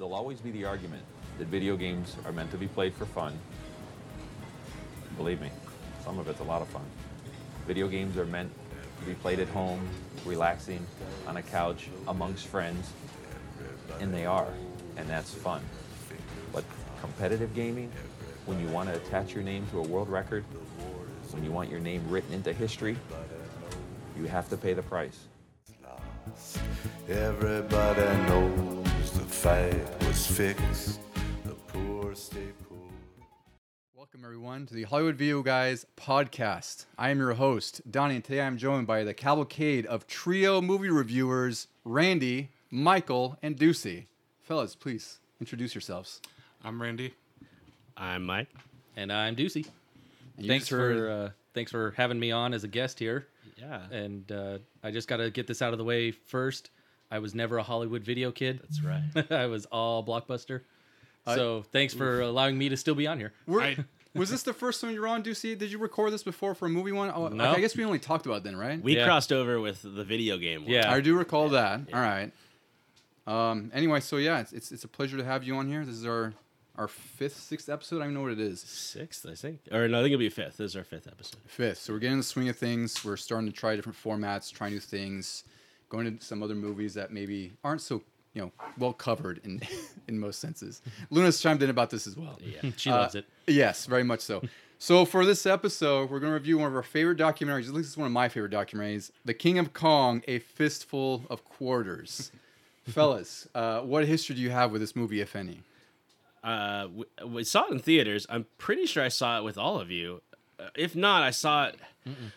there'll always be the argument that video games are meant to be played for fun. Believe me, some of it's a lot of fun. Video games are meant to be played at home, relaxing, on a couch, amongst friends, and they are, and that's fun. But competitive gaming, when you want to attach your name to a world record, when you want your name written into history, you have to pay the price. Everybody knows fight was fixed. The poor stay poor. Welcome, everyone, to the Hollywood Video Guys podcast. I am your host, Donnie, and today I'm joined by the cavalcade of trio movie reviewers Randy, Michael, and Deucy. Fellas, please introduce yourselves. I'm Randy. I'm Mike. And I'm Deucy. And Thanks just for uh, thanks for having me on as a guest here. Yeah. And uh, I just got to get this out of the way first. I was never a Hollywood video kid. That's right. I was all blockbuster. so thanks for allowing me to still be on here. We're- I- was this the first one you were on, Deucy? Did you record this before for a movie one? Oh, No. I guess we only talked about it then, right? We Yeah. crossed over with the video game one. Yeah. I do recall that. All right. Um. Anyway, so yeah, it's, it's it's a pleasure to have you on here. This is our our fifth, sixth episode. I don't even know what it is. Sixth, I think. Or no, I think it'll be fifth. This is our fifth episode. Fifth. So we're getting in the swing of things. We're starting to try different formats, try new things, going to some other movies that maybe aren't so you know well covered in in most senses. Luna's chimed in about this as well. Yeah. She Uh, loves it. Yes, very much so. So for this episode, we're going to review one of our favorite documentaries. At least it's one of my favorite documentaries, "The King of Kong: A Fistful of Quarters." Fellas, uh, what history do you have with this movie, if any? uh, we, we saw it in theaters. I'm pretty sure I saw it with all of you. Uh, if not, I saw it.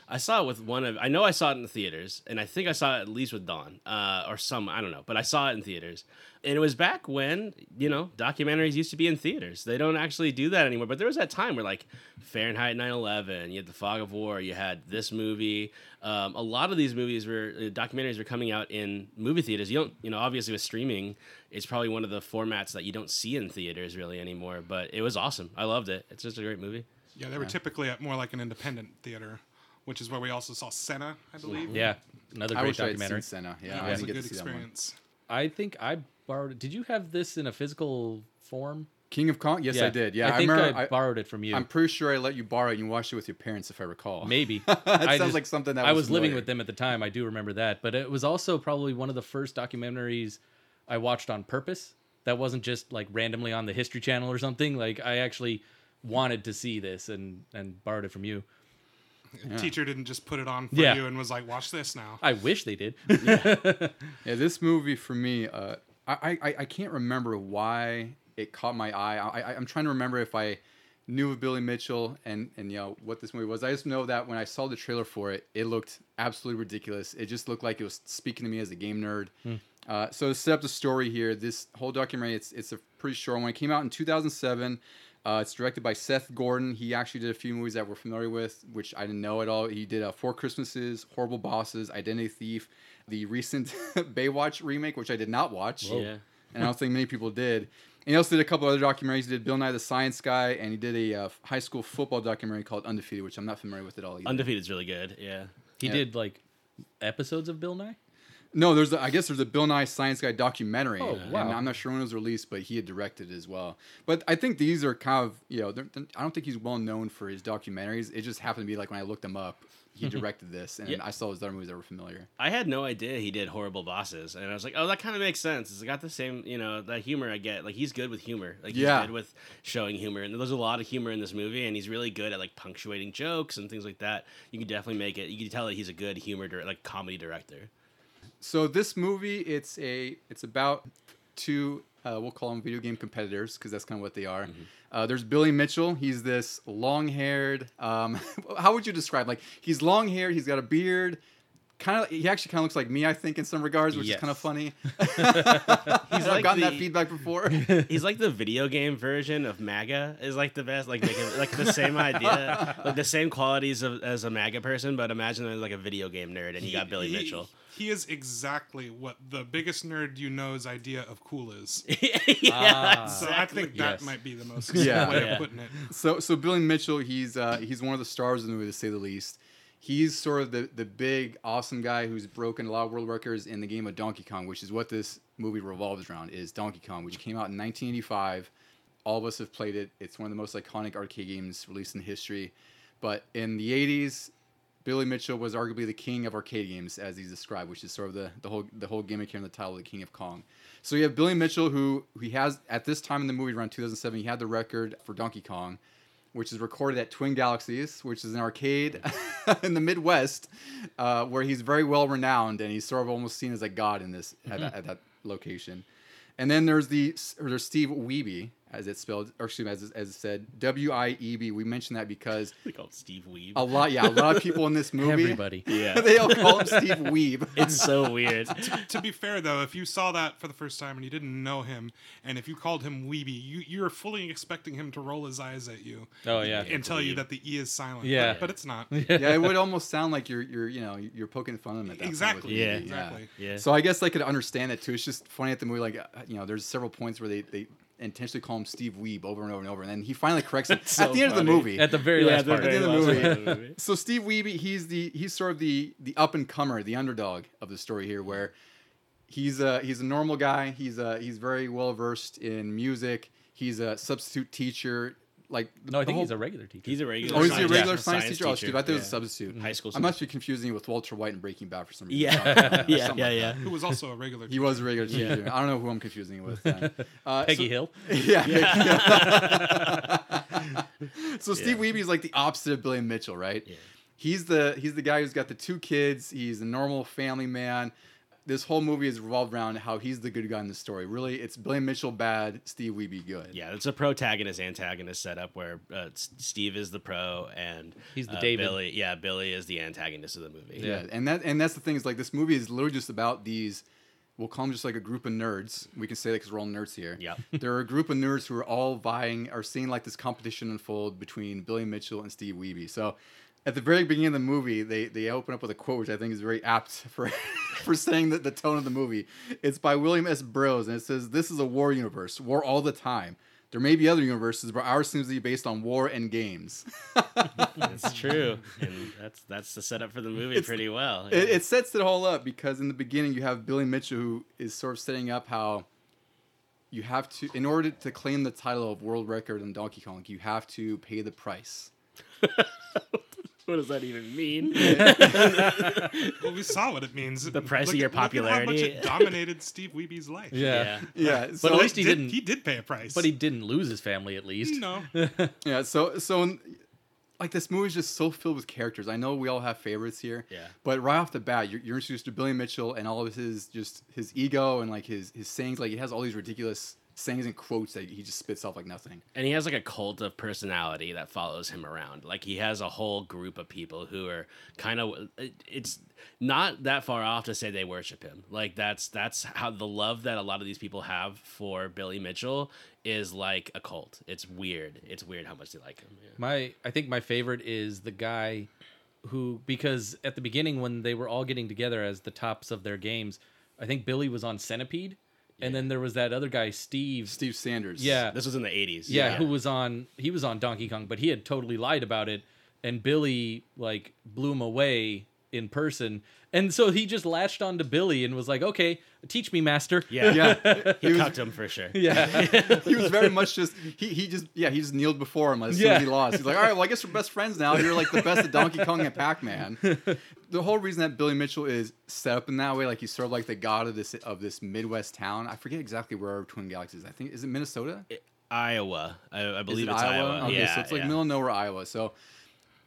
I saw it with one of. I know I saw it in the theaters, and I think I saw it at least with Dawn uh, or some. I don't know, but I saw it in theaters, and it was back when you know documentaries used to be in theaters. They don't actually do that anymore. But there was that time where like Fahrenheit 9/11, you had The Fog of War, you had this movie. Um, a lot of these movies were uh, documentaries were coming out in movie theaters. You don't, you know, obviously with streaming, it's probably one of the formats that you don't see in theaters really anymore. But it was awesome. I loved it. It's just a great movie. Yeah, they were typically at more like an independent theater, which is where we also saw Senna, I believe. Yeah. Another I great wish I had documentary. seen Senna. Yeah, That I was didn't a get good to see that one. experience. I think I borrowed it. Did you have this in a physical form? King of Kong? Yes, I did. Yeah, I think I, remember. I, borrowed it from you. I'm pretty sure I let you borrow it and you watched it with your parents, if I recall. Maybe. That I sounds like something that I was was living familiar. with them at the time. I do remember that, but it was also probably one of the first documentaries I watched on purpose. That wasn't just like randomly on the History Channel or something. Like I actually wanted to see this and and borrowed it from you. Teacher didn't just put it on for Yeah. you and was like, "Watch this now." I wish they did. Yeah, this movie for me, uh, I, I I can't remember why it caught my eye. I, I I'm trying to remember if I knew of Billy Mitchell and and you know what this movie was. I just know that when I saw the trailer for it, it looked absolutely ridiculous. It just looked like it was speaking to me as a game nerd. Uh, so to set up the story here, this whole documentary, it's it's a pretty short one. It came out in 2007. Uh, it's directed by Seth Gordon. He actually did a few movies that we're familiar with, which I didn't know at all. He did uh, Four Christmases, Horrible Bosses, Identity Thief, the recent Baywatch remake, which I did not watch. Yeah. And I don't think many people did. And he also did a couple other documentaries. He did Bill Nye the Science Guy, and he did a uh, high school football documentary called Undefeated, which I'm not familiar with at all either. Undefeated's really good. Yeah. He Yeah. did like episodes of Bill Nye. No, there's a, I guess there's a Bill Nye Science Guy documentary. Oh, wow. I'm not sure when it was released, but he had directed it as well. But I think these are kind of you know they're, they're- I don't think he's well known for his documentaries. It just happened to be like when I looked him up, he directed this, and Yeah. I saw his other movies that were familiar. I had no idea he did horrible bosses, and I was like, "Oh, that kind of makes sense. It's got the same, you know, that humor I get. Like he's good with humor. Like he's Yeah. good with showing humor, and there's a lot of humor in this movie, and he's really good at like punctuating jokes and things like that. You can definitely make it. You can tell that he's a good humor, like comedy director. So this movie, it's a it's about two uh, we'll call them video game competitors because that's kind of what they are. Uh, there's Billy Mitchell. He's this long-haired. Um, how would you describe? Like he's long-haired. He's got a beard. Kind of. He actually kind of looks like me, I think, in some regards, which is kind of funny. He's I've like gotten that feedback before. He's like the video game version of MAGA is like the best, like making like the same idea, like the same qualities of, as a MAGA person, but imagine there's like a video game nerd and you got Billy He- Mitchell. He is exactly what the biggest nerd you know's idea of cool is. yeah, So I think that Yes. might be the most Yeah. way Yeah. of putting it. so so Billy Mitchell, he's uh, he's one of the stars of the movie to say the least. He's sort of the the big awesome guy who's broken a lot of world records in the game of Donkey Kong, which is what this movie revolves around is Donkey Kong, which came out in 1985. All of us have played it. It's one of the most iconic arcade games released in history. But in the 80s, Billy Mitchell was arguably the king of arcade games, as he's described, which is sort of the, the whole the whole gimmick here in the title, the King of Kong. So you have Billy Mitchell, who he has at this time in the movie around 2007, he had the record for Donkey Kong, which is recorded at Twin Galaxies, which is an arcade in the Midwest, uh, where he's very well renowned and he's sort of almost seen as a god in this at, that, at that location. And then there's the there's Steve Wiebe, as it's spelled, or excuse me, as, as it said, W I E B. We mentioned that because They call it Steve Weeb. a lot, yeah, a lot of people in this movie, Everybody. Yeah. they all call him Steve Weeb. It's so weird. to be fair though, if you saw that for the first time and you didn't know him, and if you called him Wiebe, you you're fully expecting him to roll his eyes at you Oh yeah. and tell you that the E is silent. Yeah. but, but it's not. yeah, it would almost sound like you're you're you know you're poking fun at him at that Exactly. Point Yeah. Exactly. Yeah. So I guess I could understand it too. It's just funny at the movie, like uh, you know, there's several points where they they intentionally call him Steve Weeb over and over and over, and then he finally corrects it so at the end of the movie. At the very Yeah, last part. very At the end of last the of the movie. so Steve Wiebe, he's the he's sort of the the up and comer, the underdog of the story here, where he's a he's a normal guy. He's uh he's very well versed in music. He's a substitute teacher. Like No, I think whole- he's a regular teacher. He's a regular. Oh, is he a regular yeah, science, teacher? Oh, stupid. I thought it was a yeah. substitute. High school I must be confusing you with Walter White and Breaking Bad for some reason. Yeah, yeah, Something yeah, like yeah. Who was also a regular. He was a regular teacher. I don't know who I'm confusing it with. Then. Uh, Peggy so- Hill. Yeah. so Steve Yeah. Wiebe is like the opposite of Billy Mitchell, right? Yeah. He's the he's the guy who's got the two kids. He's a normal family man. This whole movie is revolved around how he's the good guy in the story. Really, it's Billy Mitchell bad, Steve Wiebe good. Yeah, it's a protagonist antagonist setup where uh, Steve is the pro and He's the uh, David. Billy, yeah, Billy is the antagonist of the movie. Yeah, and that and that's the thing is like this movie is literally just about these. We'll call them just like a group of nerds. We can say that because we're all nerds here. Yep. There are a group of nerds who are all vying, are seeing like this competition unfold between Billy Mitchell and Steve Wiebe. So, at the very beginning of the movie, they they open up with a quote which I think is very apt for for saying that the tone of the movie. It's by William S. Burroughs, and it says, "This is a war universe, war all the time." There may be other universes, but ours seems to be based on war and games. It's true, and that's that's the setup for the movie It's- pretty well. it, it sets it all up because in the beginning you have Billy Mitchell who is sort of setting up how you have to, in order to claim the title of world record in Donkey Kong, you have to pay the price. what does that even mean? Well, we saw what it means. The price of your at- look at how much popularity. it dominated Steve Wiebe's life. Yeah. Yeah, uh, But so at least he did, didn't. He did pay a price. But he didn't lose his family at least. no. yeah, so so like this movie is just so filled with characters. I know we all have favorites here. Yeah. But right off the bat, you're, you're introduced to Billy Mitchell and all of his just his ego and like his his sayings. Like he has all these ridiculous sayings and quotes that he just spits off like nothing. and he has like a cult of personality that follows him around. Like he has a whole group of people who are kind of. It's not that far off to say they worship him. Like that's that's how the love that a lot of these people have for Billy Mitchell is like a cult. It's weird. It's weird how much they like him. Yeah. My I think my favorite is the guy who because at the beginning when they were all getting together as the tops of their games, I think Billy was on Centipede, and then there was that other guy Steve. Steve Sanders. Yeah, This was in the '80s. yeah, who was on he was on Donkey Kong, but he had totally lied about it, and Billy like blew him away in person, and so he just latched on to Billy and was like, "Okay, teach me, master." Yeah, Yeah. He he was cucked him for sure. yeah, he was very much just he, he just yeah he just kneeled before him as soon Yeah. as he lost. He's like, all right, well I guess we're best friends now. You're like the best at Donkey Kong and Pac Man. The whole reason that Billy Mitchell is set up in that way, like he's sort of like the god of this of this Midwest town. I forget exactly where Twin Galaxies. I think is it Minnesota? Iowa, I, I Is believe it it's Iowa. Okay, yeah, so it's like yeah. middle of nowhere, Iowa. So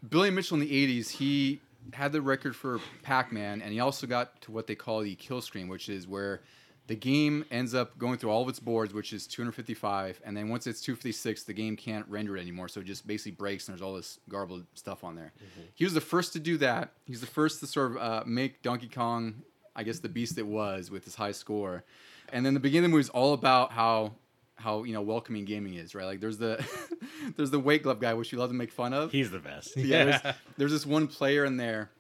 Billy Mitchell in the '80s, he had the record for Pac-Man, and he also got to what they call the kill screen, which is where the game ends up going through all of its boards, which is 255, and then once it's 256, the game can't render it anymore, so it just basically breaks, and there's all this garbled stuff on there. He was the first to do that. He's the first to sort of uh, make Donkey Kong, I guess, the beast it was with his high score. And then the beginning of the movie is all about how how you know welcoming gaming is, right? Like there's the there's the weight glove guy, which you love to make fun of. He's the best. yeah, there's, there's this one player in there.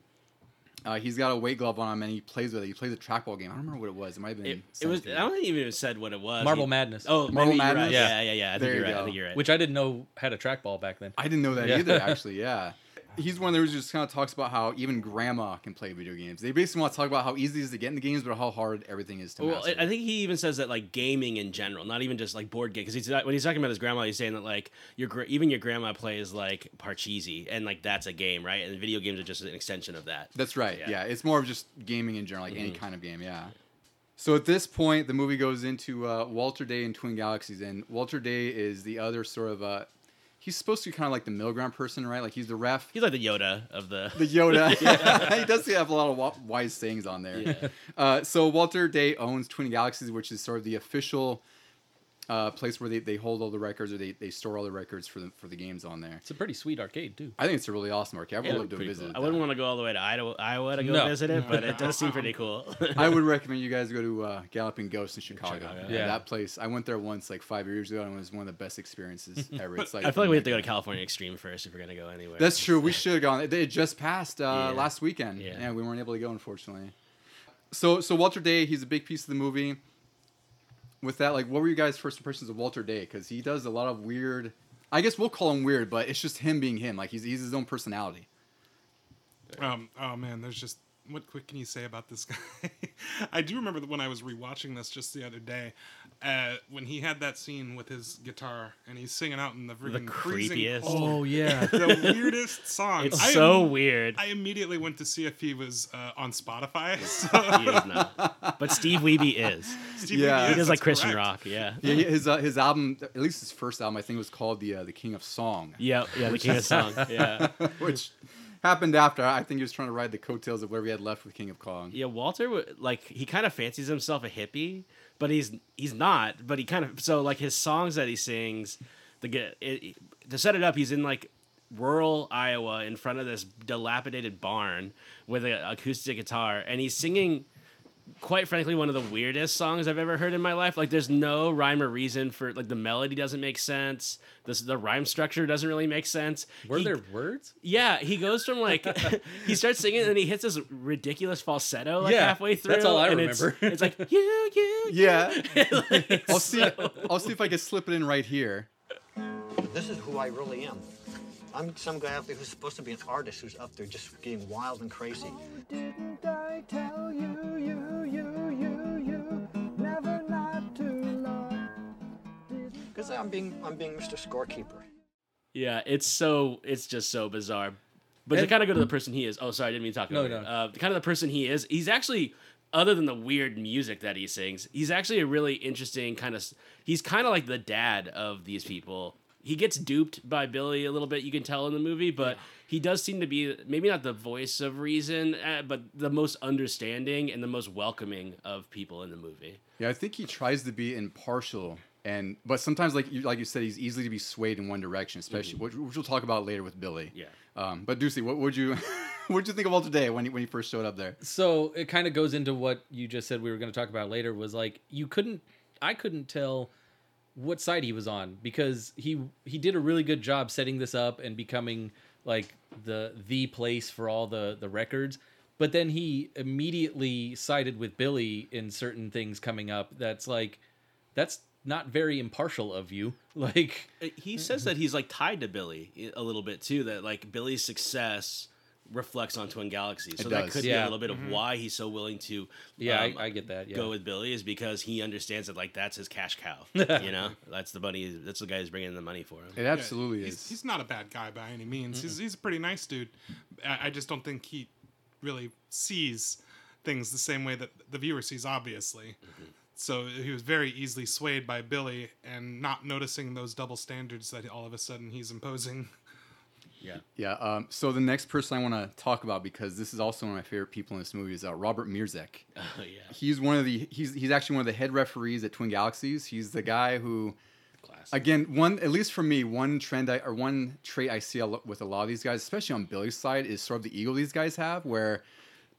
Uh, he's got a weight glove on him and he plays with it. He plays a trackball game. I don't remember what it was. It might have been. It, it was. I don't think even said what it was. Marble He- Madness. Oh, Marble maybe you're right. Madness? Yeah, yeah, yeah. I think There you're you right. I go. think you're right. which I didn't know had a trackball back then. I didn't know that Yeah. either. Actually, yeah. He's one of those who just kind of talks about how even grandma can play video games. They basically want to talk about how easy it is to get in the games, but how hard everything is to Well, master. I think he even says that like gaming in general, not even just like board game, because he's when he's talking about his grandma, he's saying that like your even your grandma plays like Parcheesi, and like that's a game, right? And video games are just an extension of that. That's right. Yeah. Yeah. it's more of just gaming in general, like any Mhm. kind of game. Yeah. So at this point, the movie goes into uh, Walter Day and Twin Galaxies, and Walter Day is the other sort of. Uh, he's supposed to be kind of like the middle ground person, right? Like he's the ref. He's like the Yoda of the. The Yoda. he does have a lot of wa- wise sayings on there. Yeah. Uh, so Walter Day owns Twin Galaxies, which is sort of the official uh, place where they, they hold all the records or they, they store all the records for the for the games on there. It's a pretty sweet arcade too. I think it's a really awesome arcade. I would Yeah, love to pretty visit. cool. I wouldn't want to go all the way to Iowa, Iowa to go No. visit it, but it does seem pretty cool. I would recommend you guys go to uh, Galloping Ghost in Chicago. Chicago. Yeah. Yeah. that place. I went there once, like five years ago, and it was one of the best experiences ever. It's like I feel like we have to go to California Extreme first if we're gonna go anywhere. That's true. We should have gone. It it just passed uh, Yeah. last weekend. Yeah. Yeah. we weren't able to go, unfortunately. So, so Walter Day, he's a big piece of the movie. With that, like, what were you guys' first impressions of Walter Day? Because he does a lot of weird. I guess we'll call him weird, but it's just him being him. Like he's he's his own personality. Um, oh man, there's just what, what can you say about this guy? I do remember that when I was rewatching this just the other day, uh, when he had that scene with his guitar and he's singing out in the freaking freezing creepiest. Oh yeah. the weirdest song. it's I so im- weird. I immediately went to see if he was uh, on Spotify. So, he is not, but Steve Wiebe is. Steve Yeah. Wiebe He He does like Christian correct. rock. Yeah. Yeah, his uh, his album, at least his first album, I think was called the uh, the King of Song, Yeah, yeah, the King of Song. Yeah, which happened after. I think he was trying to ride the coattails of whatever he had left with King of Kong. yeah. Walter, like, he kind of fancies himself a hippie, but he's he's not. But he kind of so like his songs that he sings, the it, to set it up, he's in like rural Iowa in front of this dilapidated barn with an acoustic guitar, and he's singing. Quite frankly, one of the weirdest songs I've ever heard in my life. Like, there's no rhyme or reason for like the melody doesn't make sense. This the rhyme structure doesn't really make sense. Were He- there words? Yeah, he goes from like he starts singing and then he hits this ridiculous falsetto like Yeah, halfway through. that's all I and it's- remember. It's, like you, you, Yeah, Like, I'll see. so- I'll see if I can slip it in right here. This is who I really am. I'm some guy out there who's supposed to be an artist who's up there just getting wild and crazy. Didn't Because I'm being I'm being Mr. Scorekeeper. Yeah, it's so it's just so bizarre. But to kind of go to the person he is. Oh, sorry, I didn't mean to talk No, over you. no. Uh, kind of the person he is. He's actually other than the weird music that he sings, he's actually a really interesting kind of. He's kind of like the dad of these people. He gets duped by Billy a little bit. You can tell in the movie, but he does seem to be maybe not the voice of reason, uh, but the most understanding and the most welcoming of people in the movie. Yeah, I think he tries to be impartial, and but sometimes, like you, like you said, he's easily to be swayed in one direction, especially which, which we'll talk about later with Billy. Yeah. Um, but Deucy, what would you what would you think of all today when he, when he first showed up there? So it kind of goes into what you just said we were going to talk about later. Was like you couldn't, I couldn't tell what side he was on because he he did a really good job setting this up and becoming like the the place for all the the records. But then he immediately sided with Billy in certain things coming up. That's like, that's not very impartial of you. Like, Uh, he says that he's like tied to Billy a little bit too. That like Billy's success reflects on Twin Galaxies, so It that does. could be a little bit of why he's so willing to. yeah, um, I, I get that. Yeah. Go with Billy is because he understands that like that's his cash cow. you know, that's the money. That's the guy who's bringing the money for him. It Yeah, absolutely he's, is. He's not a bad guy by any means. He's, he's a pretty nice dude. I, I just don't think he really sees things the same way that the viewer sees, obviously. So he was very easily swayed by Billy and not noticing those double standards that all of a sudden he's imposing. Yeah. Yeah. Um, so the next person I want to talk about because this is also one of my favorite people in this movie is uh, Robert Mruczek. Oh yeah. He's one of the he's he's actually one of the head referees at Twin Galaxies. He's the guy who Classic. again one at least for me one trend I, or one trait I see a lo- with a lot of these guys, especially on Billy's side, is sort of the ego these guys have, where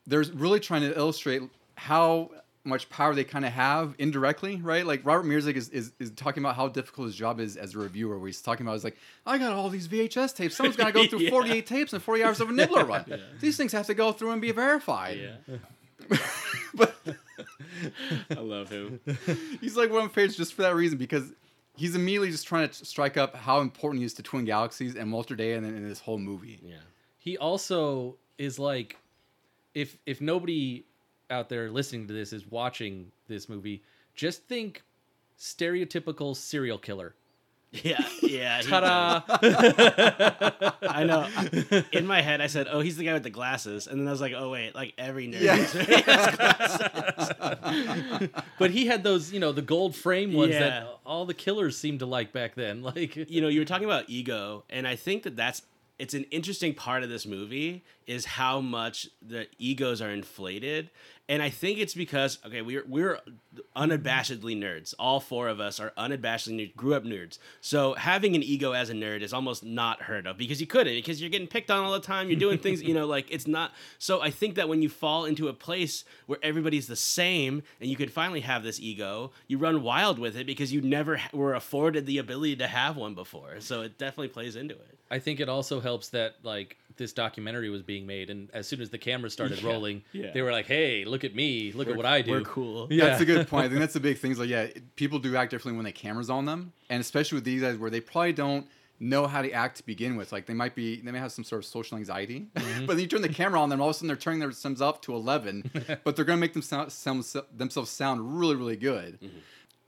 they're really trying to illustrate how much power they kind of have indirectly, right? Like Robert Mruczek is, is, is talking about how difficult his job is as a reviewer, where he's talking about, is like, I got all these VHS tapes. Someone's got to go through Yeah. 48 tapes and 40 hours of a Nibbler run. These things have to go through and be verified. Yeah. But I love him. he's like one of my favorites just for that reason because he's immediately just trying to strike up how important he is to Twin Galaxies and Walter Day and then in this whole movie. Yeah. he also is like if if nobody out there listening to this is watching this movie just think stereotypical serial killer Yeah, yeah. ta-da. I know. In my head, I said, "Oh, he's the guy with the glasses," and then I was like, "Oh wait, like every nerd." has glasses." but he had those you know the gold frame ones Yeah. that all the killers seemed to like back then like you know, you were talking about ego, and I think that that's it's an interesting part of this movie is how much the egos are inflated, and I think it's because okay, we're we're unabashedly nerds. All four of us are unabashedly nerds, grew up nerds. So having an ego as a nerd is almost not heard of because you couldn't because you're getting picked on all the time. You're doing things, you know, like it's not. So I think that when you fall into a place where everybody's the same and you could finally have this ego, you run wild with it because you never were afforded the ability to have one before. So it definitely plays into it. I think it also helps that like this documentary was being made, and as soon as the camera started Yeah, rolling, yeah. they were like, "Hey, look at me! Look at what I do." We're cool. Yeah. That's a good point. I think that's the big thing. Is like, yeah, people do act differently when they cameras on them, and especially with these guys where they probably don't know how to act to begin with. Like they might be, they may have some sort of social anxiety, mm-hmm. but then you turn the camera on them, all of a sudden they're turning their themselves up to eleven, but they're gonna make them sound, sound themselves sound really, really good. Mm-hmm.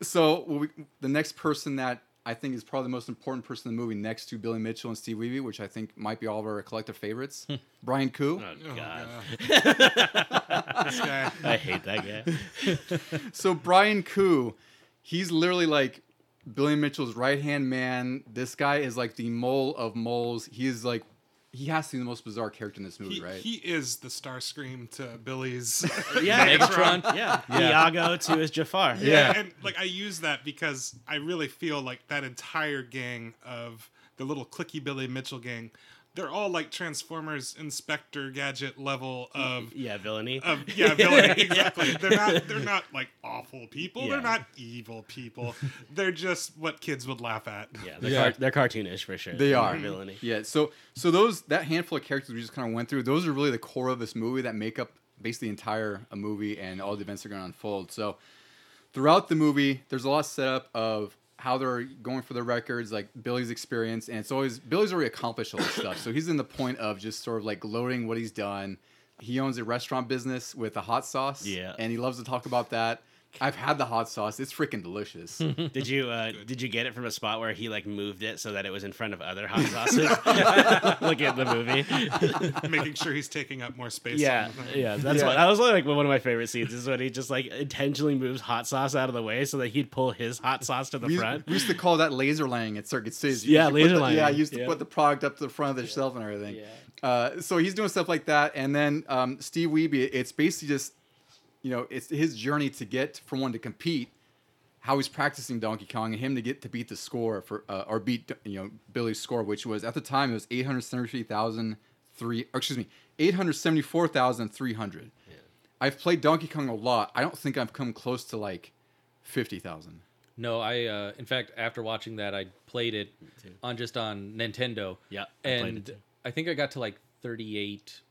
So well, we, the next person that I think is probably the most important person in the movie, next to Billy Mitchell and Steve Wiebe, which I think might be all of our collective favorites, hmm. Brian Kuh. Oh, Oh, God. This guy. I hate that guy. So Brian Kuh, he's literally like Billy Mitchell's right hand man. This guy is like the mole of moles. He is like he has to be the most bizarre character in this movie, He, right? he is the Starscream to Billy's. Yeah, Megatron. Yeah, Yeah. Iago to his Jafar. Yeah, and like I use that because I really feel like that entire gang of the little clicky Billy Mitchell gang, they're all like Transformers Inspector Gadget level of Yeah, villainy. of yeah, villainy. Exactly. They're not they're not like awful people. Yeah. They're not evil people. They're just what kids would laugh at. yeah, they're, Yeah. Car- they're cartoonish for sure. They are villainy. Yeah. So so those that handful of characters we just kind of went through, those are really the core of this movie that make up basically the entire uh, movie and all the events are going to unfold. So throughout the movie, there's a lot of setup of how they're going for the records, like Billy's experience, and it's always Billy's already accomplished all this stuff. So he's in the point of just sort of like gloating what he's done. He owns a restaurant business with a hot sauce, Yeah. and he loves to talk about that. I've had the hot sauce; it's freaking delicious. Did you uh, did you get it from a spot where he like moved it so that it was in front of other hot sauces? Look at the movie. Making sure he's taking up more space. Yeah, on the thing. yeah. That's Yeah. what that was like one of my favorite scenes is when he just like intentionally moves hot sauce out of the way so that he'd pull his hot sauce to the We used, front. we used to call that laser laying at Circuit Cities. You Yeah, used to put laser the- laying. Yeah, I used to Yeah. put the product up to the front of the shelf and everything. Yeah. Uh, so he's doing stuff like that, and then um, Steve Wiebe. It's basically just, you know, it's his journey to get from one to compete, how he's practicing Donkey Kong, and him to get to beat the score for uh, or beat you know Billy's score, which was at the time it was eight hundred seventy three thousand three. Excuse me, eight hundred seventy four thousand three hundred. I've played Donkey Kong a lot. I don't think I've come close to like fifty thousand. No, I uh, in fact after watching that I played it on just on Nintendo. Yeah, I played it and too. I think I got to like thirty eight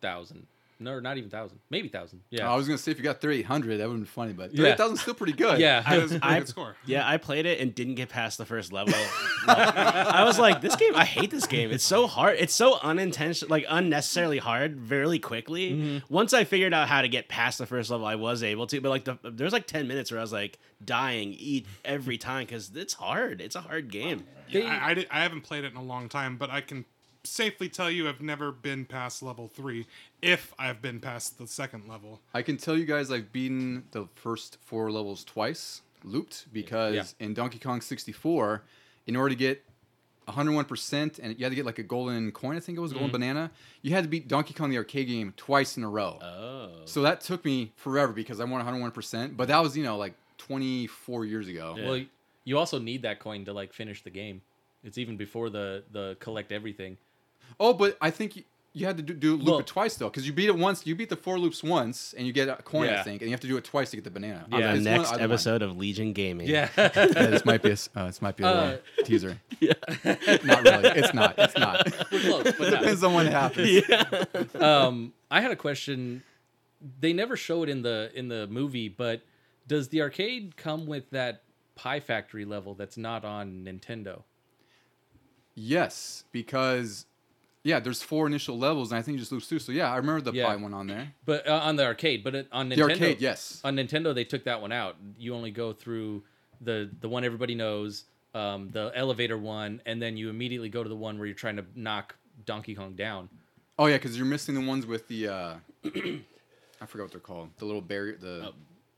thousand. No, not even thousand, maybe thousand. Yeah, I was gonna say if you got three hundred, that would have been funny, but Yeah. thirty thousand still pretty good. yeah. That is a pretty I- good score. Yeah, I played it and didn't get past the first level. I was like, this game, I hate this game. It's so hard. It's so unintentional, like unnecessarily hard, very quickly. Mm-hmm. Once I figured out how to get past the first level, I was able to. But like, the, there was like ten minutes where I was like dying eat every time because it's hard. It's a hard game. They- I, I, did- I haven't played it in a long time, but I can safely tell you I've never been past level three. If I've been past the second level, I can tell you guys I've beaten the first four levels twice, looped, because Yeah. in Donkey Kong sixty four, in order to get 101% and you had to get like a golden coin, I think it was, a golden mm-hmm. banana. You had to beat Donkey Kong the arcade game twice in a row. Oh, So that took me forever because I won 101%, but that was, you know, like 24 years ago. Yeah. Well, you also need that coin to like finish the game. It's even before the the collect everything. Oh, but I think you, you had to do, do loop Well- it twice though, because you beat it once. You beat the four loops once, and you get a coin, I think, and you have to do it twice to get the banana. on It's the next one. episode of Legion Gaming. Yeah. yeah, this might be a, s- uh, this might be a Uh, little teaser. not really. It's not. It's not. We're close, but. Depends on when it happens. um, I had a question. They never show it in the in the movie, but does the arcade come with that Pie Factory level that's not on Nintendo? Yes, because Yeah, there's four initial levels, and I think you just lose two. So yeah, I remember the Yeah. pie one on there. But uh, on the arcade, but it, on Nintendo, The arcade, yes. On Nintendo, they took that one out. You only go through the the one everybody knows, um, the elevator one, and then you immediately go to the one where you're trying to knock Donkey Kong down. Oh yeah, because you're missing the ones with the. uh I forgot what they're called. The little barrier. The Oh.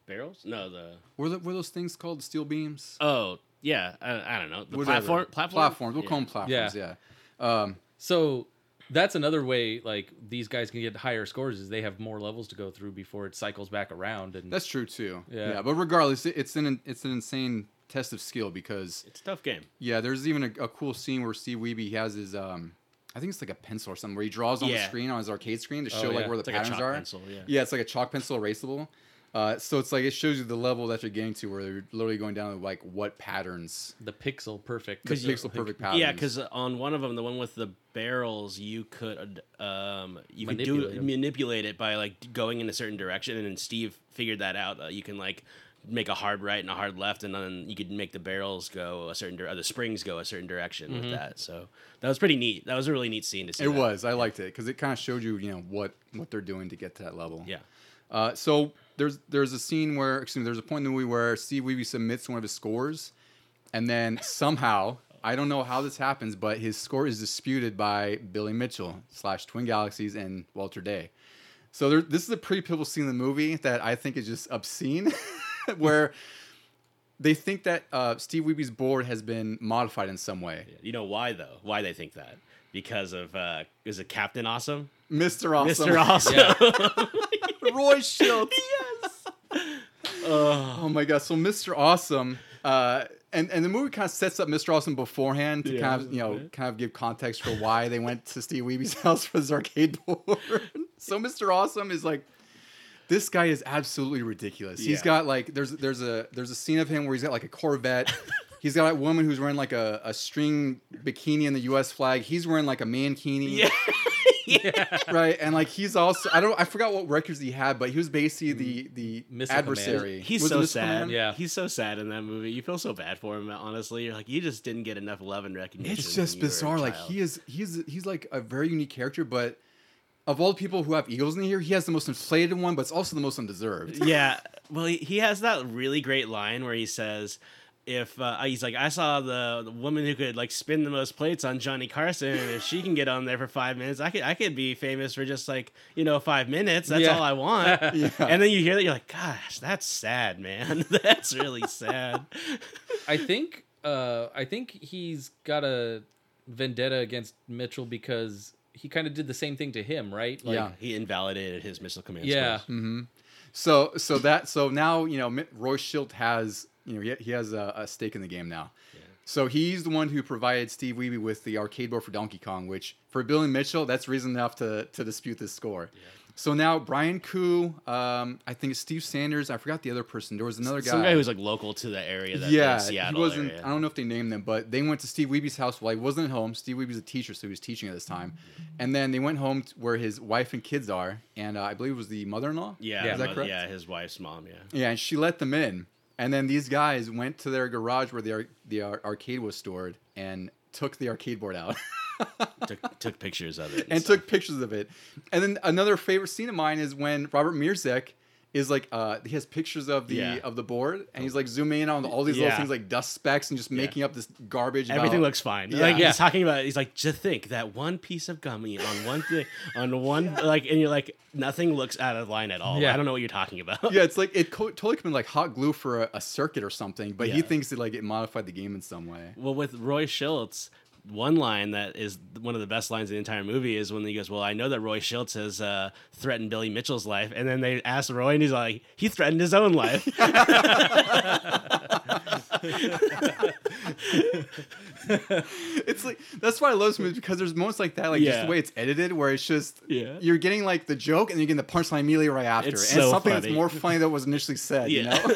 Barrels? No, the were, the, what are those things called? The steel beams. oh yeah, I, I don't know the Whatever. platform platform Platforms. We'll Yeah. call them platforms. Yeah. Um, So that's another way like these guys can get higher scores is they have more levels to go through before it cycles back around and that's true too. Yeah. Yeah. But regardless, it's an it's an insane test of skill because It's a tough game. yeah, there's even a, a cool scene where Steve Wiebe has his um. I think it's like a pencil or something where he draws on the screen on his arcade screen to Oh, show like where the It's like a patterns chalk are. pencil, yeah. Yeah, it's like a chalk pencil erasable. Uh, so it's like it shows you the level that you're getting to, where you're literally going down to like what patterns, the pixel perfect. the you- pixel perfect patterns. Yeah, because on one of them, the one with the barrels, you could um you could Manipulate do 'em. manipulate it by like going in a certain direction, and then Steve figured that out. Uh, you can like make a hard right and a hard left, and then you could make the barrels go a certain, dir- or the springs go a certain direction Mm-hmm. with that. So that was pretty neat. That was a really neat scene to see. it that. was. I liked it because it kind of showed you, you know, what what they're doing to get to that level. Yeah. Uh, so there's there's a scene where excuse me, there's a point in the movie where Steve Wiebe submits one of his scores, and then somehow I don't know how this happens, but his score is disputed by Billy Mitchell slash Twin Galaxies and Walter Day. So there, this is a pretty pivotal scene in the movie that I think is just obscene, where they think that uh, Steve Wiebe's board has been modified in some way. You know why though? Why they think that? Because of uh is it Captain Awesome? Mr. Awesome, Mr. Awesome. Yeah. Roy Shildt. yes. Oh my god! So Mr. Awesome, uh, and and the movie kind of sets up Mr. Awesome beforehand to Yeah, kind of you know kind of give context for why they went to Steve Wiebe's house for his arcade board. so Mr. Awesome is like. This guy is absolutely ridiculous. He's got like there's there's a there's a scene of him where he's got like a Corvette. he's got a woman who's wearing like a, a string bikini in the U.S. flag. He's wearing like a mankini yeah. Right? And like he's also I don't I forgot what records he had, but he was basically the mm-hmm. the Missile adversary. He's Was so sad. Command? Yeah. He's so sad in that movie. You feel so bad for him, honestly. You're like, you just didn't get enough love and recognition. It's just when you were a bizarre. Like he is he's he's like a very unique character, but of all the people who have eagles in here, he has the most inflated one, but it's also the most undeserved. yeah. Well, he, he has that really great line where he says, "If uh, he's like, I saw the, the woman who could like spin the most plates on Johnny Carson, and if she can get on there for five minutes, I could I could be famous for just like you know five minutes. That's Yeah. all I want." Yeah. And then you hear that, you're like, "Gosh, that's sad, man. that's really sad." I think uh, I think he's got a vendetta against Mitchell because he kind of did the same thing to him, right? Like, Yeah. He invalidated his missile command. Yeah. scores. So so that so now you know Roy Shildt has you know he, he has a, a stake in the game now. So he's the one who provided Steve Wiebe with the arcade board for Donkey Kong, which for Billy Mitchell that's reason enough to to dispute this score. So now Brian Kuh, um, I think it's Steve Sanders. I forgot the other person. There was another guy. Some guy who's like local to the area. That yeah, Seattle he wasn't. area. I don't know if they named them, but they went to Steve Wiebe's house while he wasn't at home. Steve Wiebe's a teacher, so he was teaching at this time. And then they went home to where his wife and kids are, and uh, I believe it was the mother-in-law. Yeah, is that mo- correct? yeah, his wife's mom. Yeah. Yeah, and she let them in. And then these guys went to their garage where the ar- the ar- arcade was stored and took the arcade board out took took pictures of it and stuff. took pictures of it. And then another favorite scene of mine is when Robert Mruczek is like uh he has pictures of the Yeah. of the board and he's like zooming in on all these little Yeah. things like dust specks and just making up this garbage. Everything about- looks fine. Yeah. Like Yeah. he's talking about. He's like, just think that one piece of gummy on one thing, on one like, and you're like, nothing looks out of line at all. Yeah. I don't know what you're talking about. yeah, it's like it co- totally could have been like hot glue for a, a circuit or something, but he Yeah. thinks that like it modified the game in some way. Well, with Roy Schultz, one line that is one of the best lines in the entire movie is when he goes, "Well, I know that Roy Schultz has uh, threatened Billy Mitchell's life," and then they ask Roy, and he's like, "He threatened his own life." It's like that's why I love this movie because there's moments like that, like just the way it's edited, where it's just Yeah. you're getting like the joke and you're getting the punchline immediately right after, It's and so something that's more funny than was initially said. Yeah. You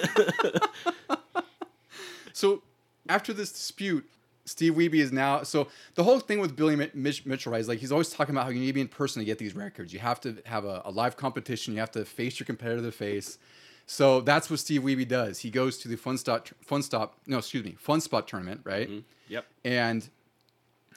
know. so after this dispute, Steve Wiebe is now so the whole thing with Billy Mi- Mitch- Mitchell right, is like he's always talking about how you need to be in person to get these records. You have to have a, a live competition. You have to face your competitor to face. So that's what Steve Wiebe does. He goes to the Fun Stop, Fun Stop, no, excuse me, Fun Spot tournament, right? Mm-hmm. Yep. and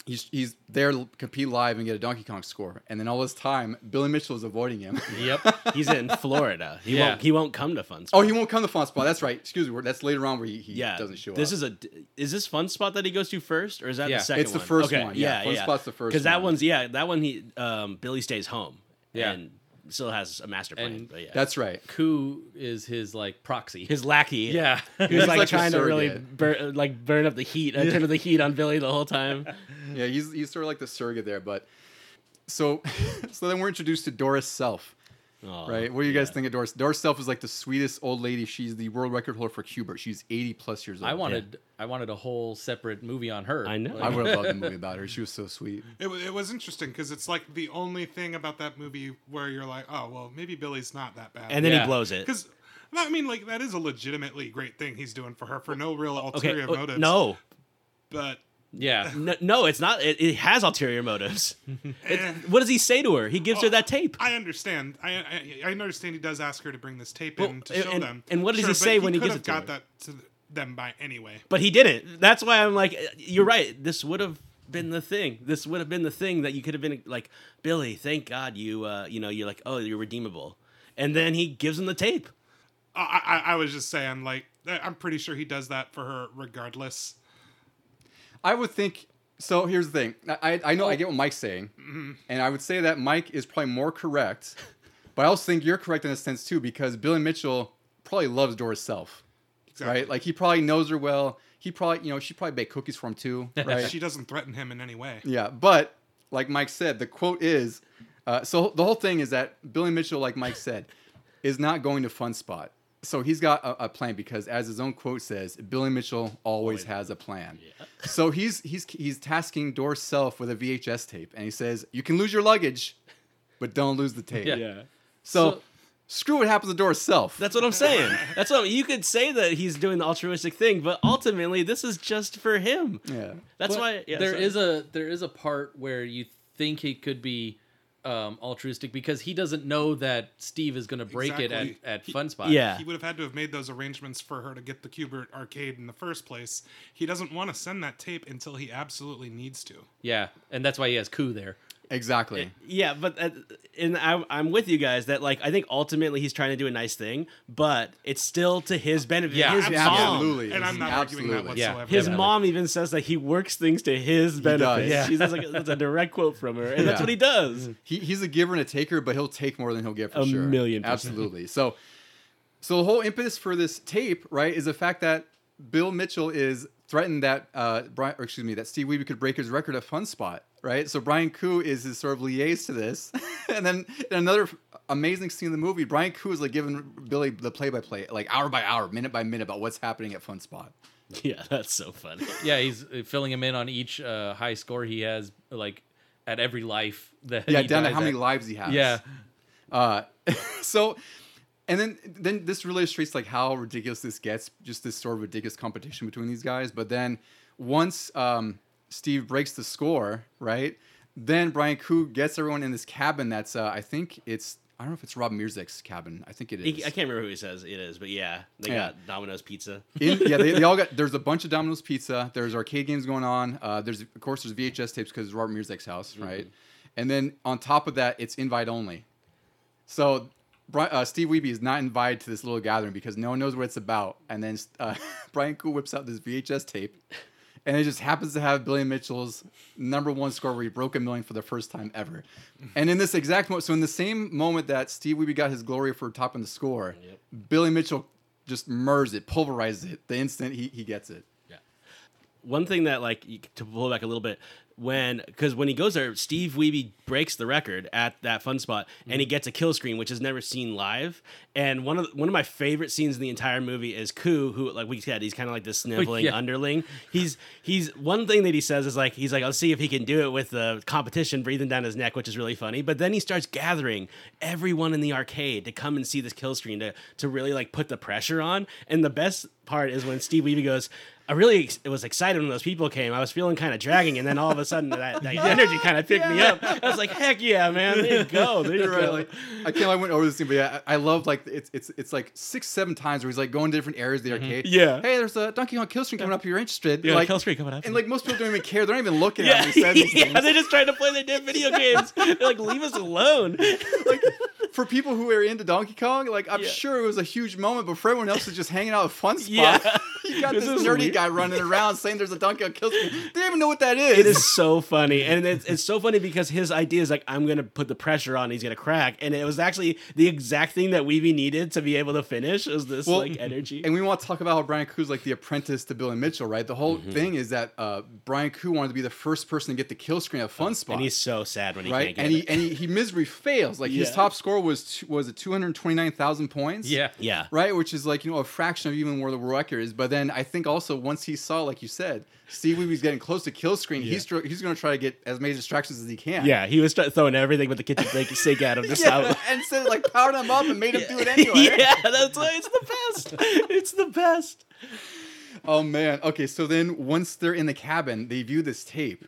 he's he's there to compete live and get a Donkey Kong score, and then all this time Billy Mitchell is avoiding him. Yep. He's in Florida. He Yeah. won't. He won't come to Fun Spot. oh, he won't come to Fun Spot. That's right. Excuse me. That's later on where he, he yeah. doesn't show this up. This is a. Is this Fun Spot that he goes to first, or is that Yeah. the second It's the one? first okay. one, yeah. Yeah, Fun yeah. Spot's the first Because that one's yeah. That one he um Billy stays home. Yeah. And still has a master plan. And but yeah. That's right. Kuh is his like proxy. his lackey. yeah. He was He's like, like trying to really burn, like burn up the heat, uh, turn up the heat on Billy the whole time. Yeah, he's he's sort of like the surrogate there, but so so then we're introduced to Doris Self. Oh, Right? What do you guys think of Doris? Doris Self is like the sweetest old lady. She's the world record holder for Q*bert. She's 80 plus years old. I wanted I wanted a whole separate movie on her. I know. I would have loved a movie about her. She was so sweet. It, wa- it was interesting because it's like the only thing about that movie where you're like, oh well, maybe Billy's not that bad. And then Yeah. he blows it. because I mean, like that is a legitimately great thing he's doing for her for no real ulterior uh, motives. No. but Yeah. No, no, it's not. It, it has ulterior motives. It- what does he say to her? He gives her that tape. I understand. I, I I understand he does ask her to bring this tape Well, in to show them. and what does he but say when he could gives it to got her? that to them by anyway? But he didn't. That's why I'm like, you're right. This would have been the thing. This would have been the thing that you could have been like, Billy. Thank God you, uh, you know, you're like, oh, you're redeemable. And then he gives him the tape. I, I I was just saying, like, I'm pretty sure he does that for her regardless. I would think. So here's the thing. I I know I get what Mike's saying, Mm-hmm. and I would say that Mike is probably more correct, but I also think you're correct in a sense too because Billy Mitchell probably loves Doris Self, Exactly. right? Like he probably knows her well. He probably you know she probably baked cookies for him too, right? She doesn't threaten him in any way. Yeah, but like Mike said, the quote is uh, so the whole thing is that Billy Mitchell, like Mike said, is not going to Fun Spot. So he's got a, a plan because, as his own quote says, Billy Mitchell always has a plan. Yeah. So he's he's he's tasking Doris Self with a VHS tape, and he says, "You can lose your luggage, but don't lose the tape." Yeah. So, So- screw what happens to Doris Self. That's what I'm saying. That's what you could say that he's doing the altruistic thing, but ultimately this is just for him. yeah. That's But why yeah, there sorry. is a there is a part where you think he could be um, altruistic because he doesn't know that Steve is going to break Exactly. it at, at He- Fun Spot. yeah. He would have had to have made those arrangements for her to get the Q*bert arcade in the first place. He doesn't want to send that tape until he absolutely needs to. yeah, and that's why he has Kuh there. Exactly. Yeah, but uh, and I, I'm with you guys that like I think ultimately he's trying to do a nice thing, but it's still to his benefit. Yeah, his absolutely. mom, Absolutely. And I'm not arguing that Absolutely. Yeah. whatsoever. his Yeah. mom even says that he works things to his benefit. does. She's just like that's a direct quote from her, and that's what he does. he, he's a giver and a taker, but he'll take more than he'll give for A sure. million percent. Absolutely. So, so the whole impetus for this tape, right, is the fact that Bill Mitchell is threatened that uh, Brian, or excuse me, that Steve Wiebe could break his record at Fun Spot, right? So Brian Kuh is his sort of liaise to this, and then in another amazing scene in the movie, Brian Kuh is like giving Billy the play-by-play, like hour by hour, minute by minute, about what's happening at Fun Spot. Yeah, that's so funny. Yeah, he's uh, filling him in on each uh, high score he has, like at every life that Yeah, he down to dies how many lives he has. Yeah, Uh, so, and then then this really illustrates like how ridiculous this gets. Just this sort of ridiculous competition between these guys. But then once um, Steve breaks the score, right? Then Brian Kuh gets everyone in this cabin. That's uh, I think it's I don't know if it's Rob Mruczek's cabin. I think it is. He, I can't remember who he says it is, but yeah, they Yeah. got Domino's Pizza. In, yeah, they, they all got. There's a bunch of Domino's Pizza. There's arcade games going on. Uh, there's of course there's VHS tapes because it's Robert Mruczek's house, right? And then on top of that, it's invite only. So uh, Steve Wiebe is not invited to this little gathering because no one knows what it's about. And then uh, Brian Kuh whips out this VHS tape, and it just happens to have Billy Mitchell's number one score where he broke a million for the first time ever. And in this exact moment, so in the same moment that Steve Wiebe got his glory for topping the score, Billy Mitchell just murders it, pulverizes it the instant he, he gets it. Yeah. One thing that like to pull back a little bit when because when he goes there steve wiebe breaks the record at that fun spot and he mm-hmm. gets a kill screen which is never seen live and one of the, one of my favorite scenes in the entire movie is Kuh, who like we said he's kind of like this sniveling Yeah. underling he's he's one thing that he says is like he's like i'll see if he can do it with the competition breathing down his neck which is really funny but then he starts gathering everyone in the arcade to come and see this kill screen to to really like put the pressure on and the best part is when steve wiebe goes I really ex- was excited when those people came. I was feeling kind of dragging, and then all of a sudden that, that energy kind of picked me up. I was like, heck yeah, man, there you go, there you You're right. go. Like, I can't. I went over this thing, but yeah, I, I love like it's it's it's like six seven times where he's like going to different areas of the arcade. Mm-hmm. Yeah. Hey, there's a Donkey Kong kill screen coming up. If you're interested. Yeah, like, kill screen coming up. And like most people don't even care. They're not even looking yeah, at him. He says these yeah, they're just trying to play their damn video games. They're like, leave us alone. like For people who are into Donkey Kong, like I'm Yeah. sure it was a huge moment, but for everyone else who's just hanging out at a fun spot, Yeah. You got This this nerdy weird. guy running around saying there's a Donkey Kong kill screen. They don't even know what that is. It is so funny, and it's, it's so funny because his idea is like, I'm gonna put the pressure on, he's gonna crack, and it was actually the exact thing that Wiebe needed to be able to finish. Is this Well, like energy? And we want to talk about how Brian Kuh's like the apprentice to Billy Mitchell, right? The whole Mm-hmm. thing is that uh, Brian Kuh wanted to be the first person to get the kill screen at Fun Spot. and he's so sad when he right, can't get and he it. and he, he miserably fails. Like his top score was t- was it two hundred twenty nine thousand points. Yeah. yeah, right, which is like you know a fraction of even where the world record is. But then I think also once he saw, like you said, Steve Wiebe's getting close to kill screen, he's tr- he's going to try to get as many distractions as he can. yeah, he was throwing everything with the kitchen sink- sink at him. Just yeah, how- and so like powered him up and made him do it anyway. yeah, that's why it's the best. It's the best. Oh man. Okay, so then once they're in the cabin, they view this tape,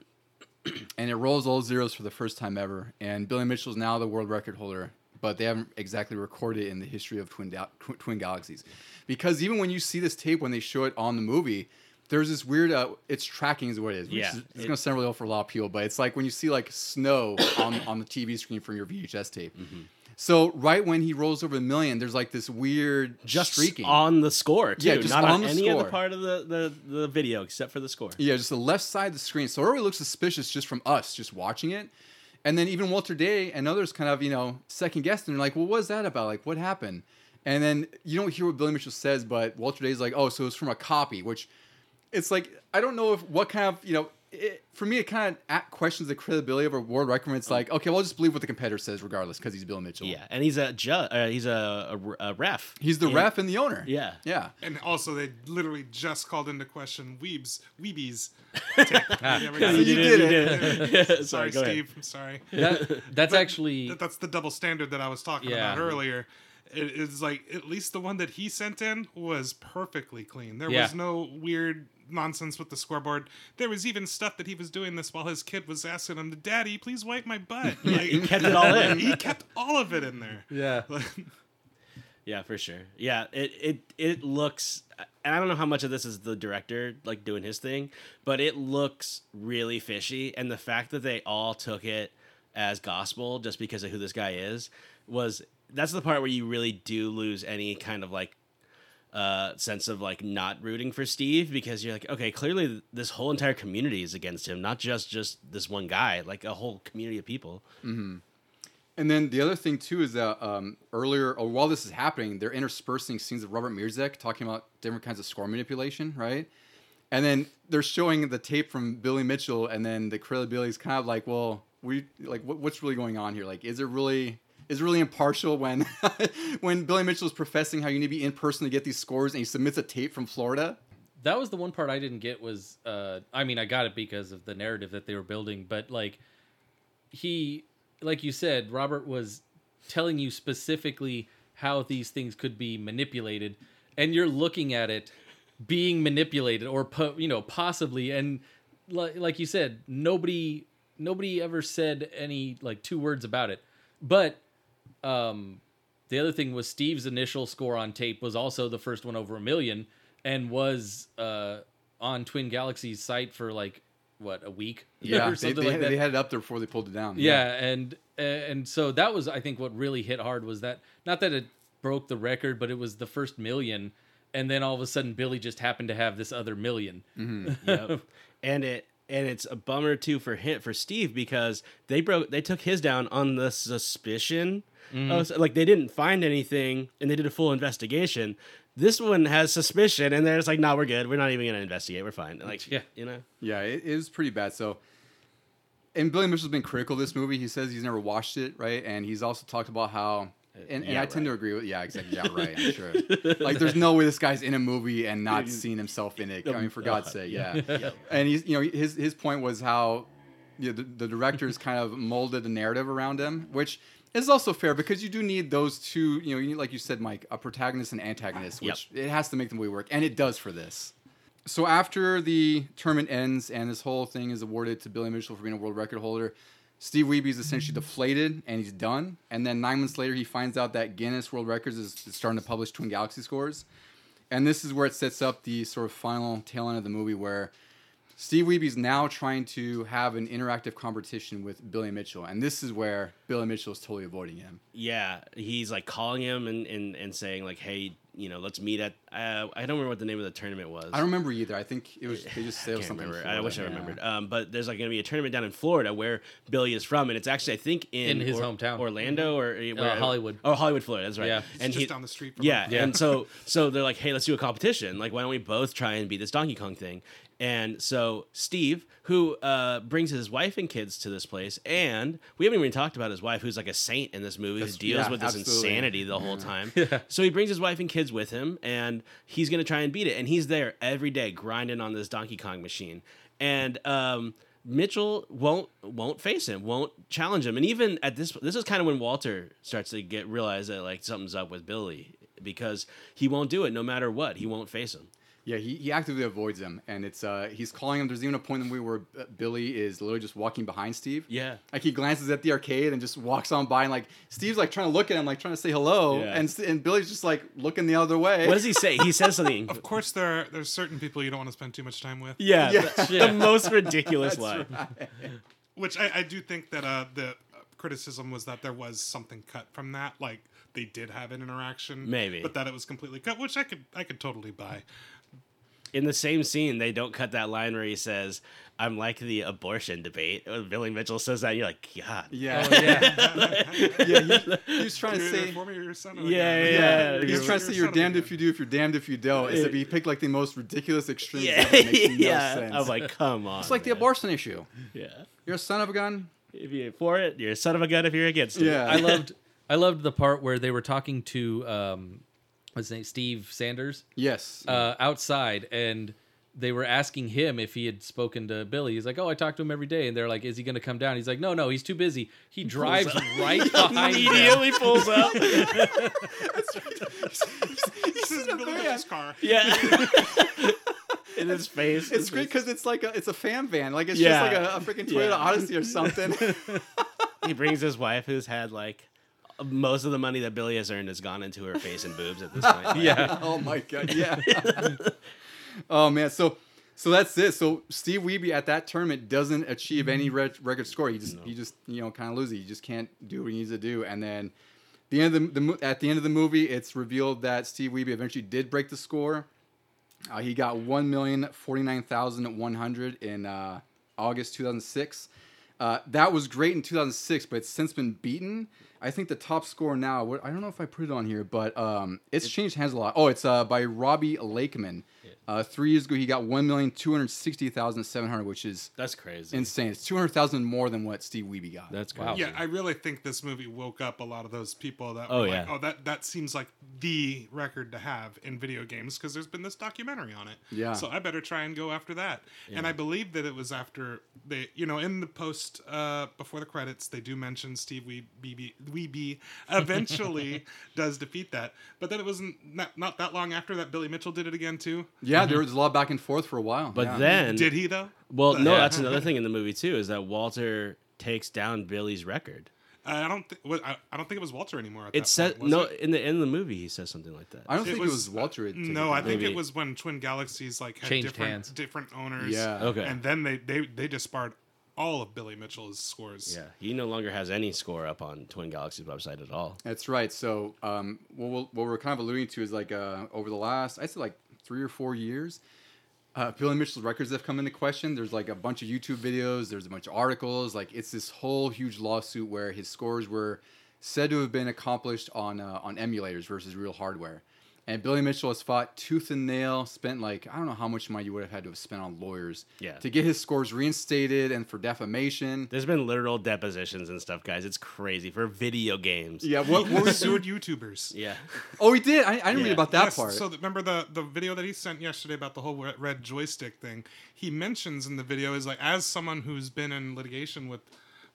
and it rolls all zeros for the first time ever. And Billy Mitchell's now the world record holder, but they haven't exactly recorded it in the history of Twin Tw- Twin Galaxies, because even when you see this tape when they show it on the movie. There's this weird, uh, it's tracking is what it is. Which Yeah, is, it's it- gonna sound really old for a lot of people, but it's like when you see like snow on on the TV screen from your VHS tape. Mm-hmm. So right when he rolls over the million, there's like this weird Just streaking. on the score, too. Yeah, just not on on, any other part of the, the, the video except for the score. Yeah, just the left side of the screen. So it already looks suspicious just from us just watching it. And then even Walter Day and others kind of, you know, second guessed and they're like, well, what was that about? Like, what happened? And then you don't hear what Billy Mitchell says, but Walter Day's like, oh, so it's from a copy, which it's like, I don't know if what kind of, you know, it, for me, it kind of questions the credibility of a world record. when It's like, okay, well, I'll just believe what the competitor says regardless because he's Bill Mitchell. Yeah, and he's a ju- uh, he's a, a, a ref. He's the And- ref and the owner. Yeah. Yeah. And also, they literally just called into question Weebs, Weebies. tape. You ever got You it? did it. Yeah, Sorry, sorry, go ahead. Steve. I'm sorry. That, that's actually That- that's the double standard that I was talking Yeah. about earlier. It is like at least the one that he sent in was perfectly clean. There Yeah. was no weird nonsense with the scoreboard. There was even stuff that he was doing this while his kid was asking him, "Daddy, please wipe my butt." Like, he kept it all in. he kept all of it in there. yeah. Yeah, for sure. Yeah, it it it looks and I don't know how much of this is the director like doing his thing, but it looks really fishy and the fact that they all took it as gospel just because of who this guy is was that's the part where you really do lose any kind of like uh sense of like not rooting for Steve because you're like okay clearly this whole entire community is against him not just just this one guy like a whole community of people And then the other thing too is that um, earlier, or while this is happening, they're interspersing scenes of Robert Mruczek talking about different kinds of score manipulation, right? And then they're showing the tape from Billy Mitchell, and then the credibility is kind of like, well, we like what, what's really going on here? Like, is it really is really impartial when when Billy Mitchell is professing how you need to be in person to get these scores, and he submits a tape from Florida? that was the one part I didn't get was uh I mean I got it because of the narrative that they were building, but like he like you said, Robert was telling you specifically how these things could be manipulated and you're looking at it being manipulated or po- you know possibly and like, like you said nobody nobody ever said any like two words about it but um the other thing was Steve's initial score on tape was also the first one over a million and was uh, on Twin Galaxy's site for like what a week Yeah, or they, something they, like that. they had it up there before they pulled it down. yeah, and and so that was I think what really hit hard was that not that it broke the record, but it was the first million, and then all of a sudden Billy just happened to have this other 1000000 yep. and it and it's a bummer too for him for Steve because they broke they took his down on the suspicion. Mm-hmm. Of, like they didn't find anything and they did a full investigation. This one has suspicion and they're just like, no, we're good. We're not even gonna investigate. We're fine. Like, Yeah. you know. Yeah, it, it was pretty bad. So, and Billy Mitchell's been critical of this movie. He says he's never watched it, right? And he's also talked about how, Uh, and, and yeah, I tend right. to agree with, yeah, exactly, yeah, right, I'm sure. like, there's no way this guy's in a movie and not seeing himself in it. I mean, oh for God's sake, yeah. And he's, you know, his his point was how, you know, the, the directors kind of molded the narrative around him, which is also fair because you do need those two, you know, you need, like you said, Mike, a protagonist and antagonist, Yep. which it has to make the movie work, and it does for this. so after the tournament ends and this whole thing is awarded to Billy Mitchell for being a world record holder, Steve Wiebe is essentially deflated and he's done. And then nine months later, he finds out that Guinness World Records is starting to publish Twin Galaxy scores. And this is where it sets up the sort of final tail end of the movie where Steve Wiebe's now trying to have an interactive competition with Billy Mitchell. And this is where Billy Mitchell is totally avoiding him. Yeah, he's like calling him and, and, and saying like, "Hey, you know, let's meet at." Uh, I don't remember what the name of the tournament was. I don't remember either. I think it was they just said I can't something. remember. I wish I Florida. remembered. Um, but there's like going to be a tournament down in Florida where Billy is from, and it's actually I think in, In his hometown. Orlando or uh, where- Hollywood. Oh, Hollywood, Florida. That's right. Yeah. It's and just he, down the street from yeah, him. Yeah. and so so they're like, hey, let's do a competition. Like, why don't we both try and beat this Donkey Kong thing? And so Steve, who uh, brings his wife and kids to this place, and we haven't even talked about his wife, who's like a saint in this movie, who deals yeah, with this absolutely. insanity the whole time. So he brings his wife and kids with him, and he's gonna try and beat it. And he's there every day grinding on this Donkey Kong machine. And um, Mitchell won't won't face him, won't challenge him. And even at this, this is kind of when Walter starts to get realize that like something's up with Billy because he won't do it no matter what. He won't face him. Yeah, he, he actively avoids him, and it's uh he's calling him. There's even a point in the movie where uh, Billy is literally just walking behind Steve. Yeah. like he glances at the arcade and just walks on by, and like Steve's like trying to look at him, like trying to say hello, Yeah. and and Billy's just like looking the other way. What does he say? He says something. Of course, there are, there's certain people you don't want to spend too much time with. Yeah, Yeah. The, the most ridiculous line. Which I, I do think that uh, the uh, criticism was that there was something cut from that. Like they did have an interaction, Maybe. but that it was completely cut, which I could I could totally buy. In the same scene, they don't cut that line where he says, "I'm like the abortion debate." Billy Mitchell says that, you're like, God. yeah, Oh, yeah. yeah. He, he was trying to You're either say. for your son. of a Yeah, yeah, He's You're trying to say you're son of a damned if you do, if you're damned if you don't. Except he picked like the most ridiculous extreme. Yeah, ever. It no yeah. sense. I'm like, come on. it's like the abortion issue. Yeah. You're a son of a gun. If you're for it, you're a son of a gun. If you're against it. Yeah. I loved I loved the part where they were talking to um what's his name Steve Sanders Yes. uh, outside and they were asking him if he had spoken to Billy. He's like, "Oh, I talk to him every day." And they're like, "Is he going to come down?" He's like, "No, no, he's too busy. He drives right behind them." Immediately pulls up. This is Billy Mitchell's car. yeah. In his face. It's great because it's like a it's a fan van, like it's Yeah. just like a, a freaking Toyota Yeah. Odyssey or something. He brings his wife, who's had like most of the money that Billy has earned has gone into her face and boobs at this point. Yeah. oh my god, yeah. oh man, so so that's it. So Steve Wiebe at that tournament doesn't achieve any Mm-hmm. re- record score. He just he just you know kind of loses. He just can't do what he needs to do. And then the end of the, the at the end of the movie, it's revealed that Steve Wiebe eventually did break the score. Uh, he got one million forty nine thousand one hundred in uh, August two thousand six. Uh, that was great in 2006, but it's since been beaten. I think the top score now, what, I don't know if I put it on here, but um, it's changed hands a lot. Oh, it's uh, by Robbie Lakeman. Uh, three years ago, he got 1,260,700, which is That's crazy. insane. It's 200,000 more than what Steve Wiebe got. That's crazy. Yeah, I really think this movie woke up a lot of those people that Oh, were yeah. like, oh, that, that seems like the record to have in video games because there's been this documentary on it. Yeah. So I better try and go after that. And I believe that it was after they, you know, in the post uh, before the credits, they do mention Steve Wiebe, Wiebe eventually does defeat that. But then it wasn't not, not that long after that Billy Mitchell did it again too. yeah, there was a lot back and forth for a while. But yeah. then, Did he though? well, no, Yeah. that's another thing in the movie too is that Walter takes down Billy's record. I don't. Th- what- I, I don't think it was Walter anymore. At It that said point, was no it? in the end of the movie. He says something like that. I don't think it was, Walter. had taken No, I think Maybe. it was when Twin Galaxies like had Changed different hands. different owners. Yeah. Okay. And then they they they disbarred all of Billy Mitchell's scores. Yeah, he no longer has any score up on Twin Galaxy's website at all. That's right. So, um, what, we'll, what we're kind of alluding to is like uh, over the last, I'd say like three or four years, uh, Billy Mitchell's records have come into question. There's like a bunch of YouTube videos, there's a bunch of articles. Like it's this whole huge lawsuit where his scores were said to have been accomplished on uh, on emulators versus real hardware. And Billy Mitchell has fought tooth and nail, spent like I don't know how much money you would have had to have spent on lawyers Yeah. to get his scores reinstated and for defamation. There's been literal depositions and stuff, guys. It's crazy for video games. Yeah, what, what He was sued YouTubers. Yeah. Oh, he did. I, I didn't Yeah. read about that Yes, part. So th- remember the the video that he sent yesterday about the whole red- red joystick thing. He mentions in the video is like as someone who's been in litigation with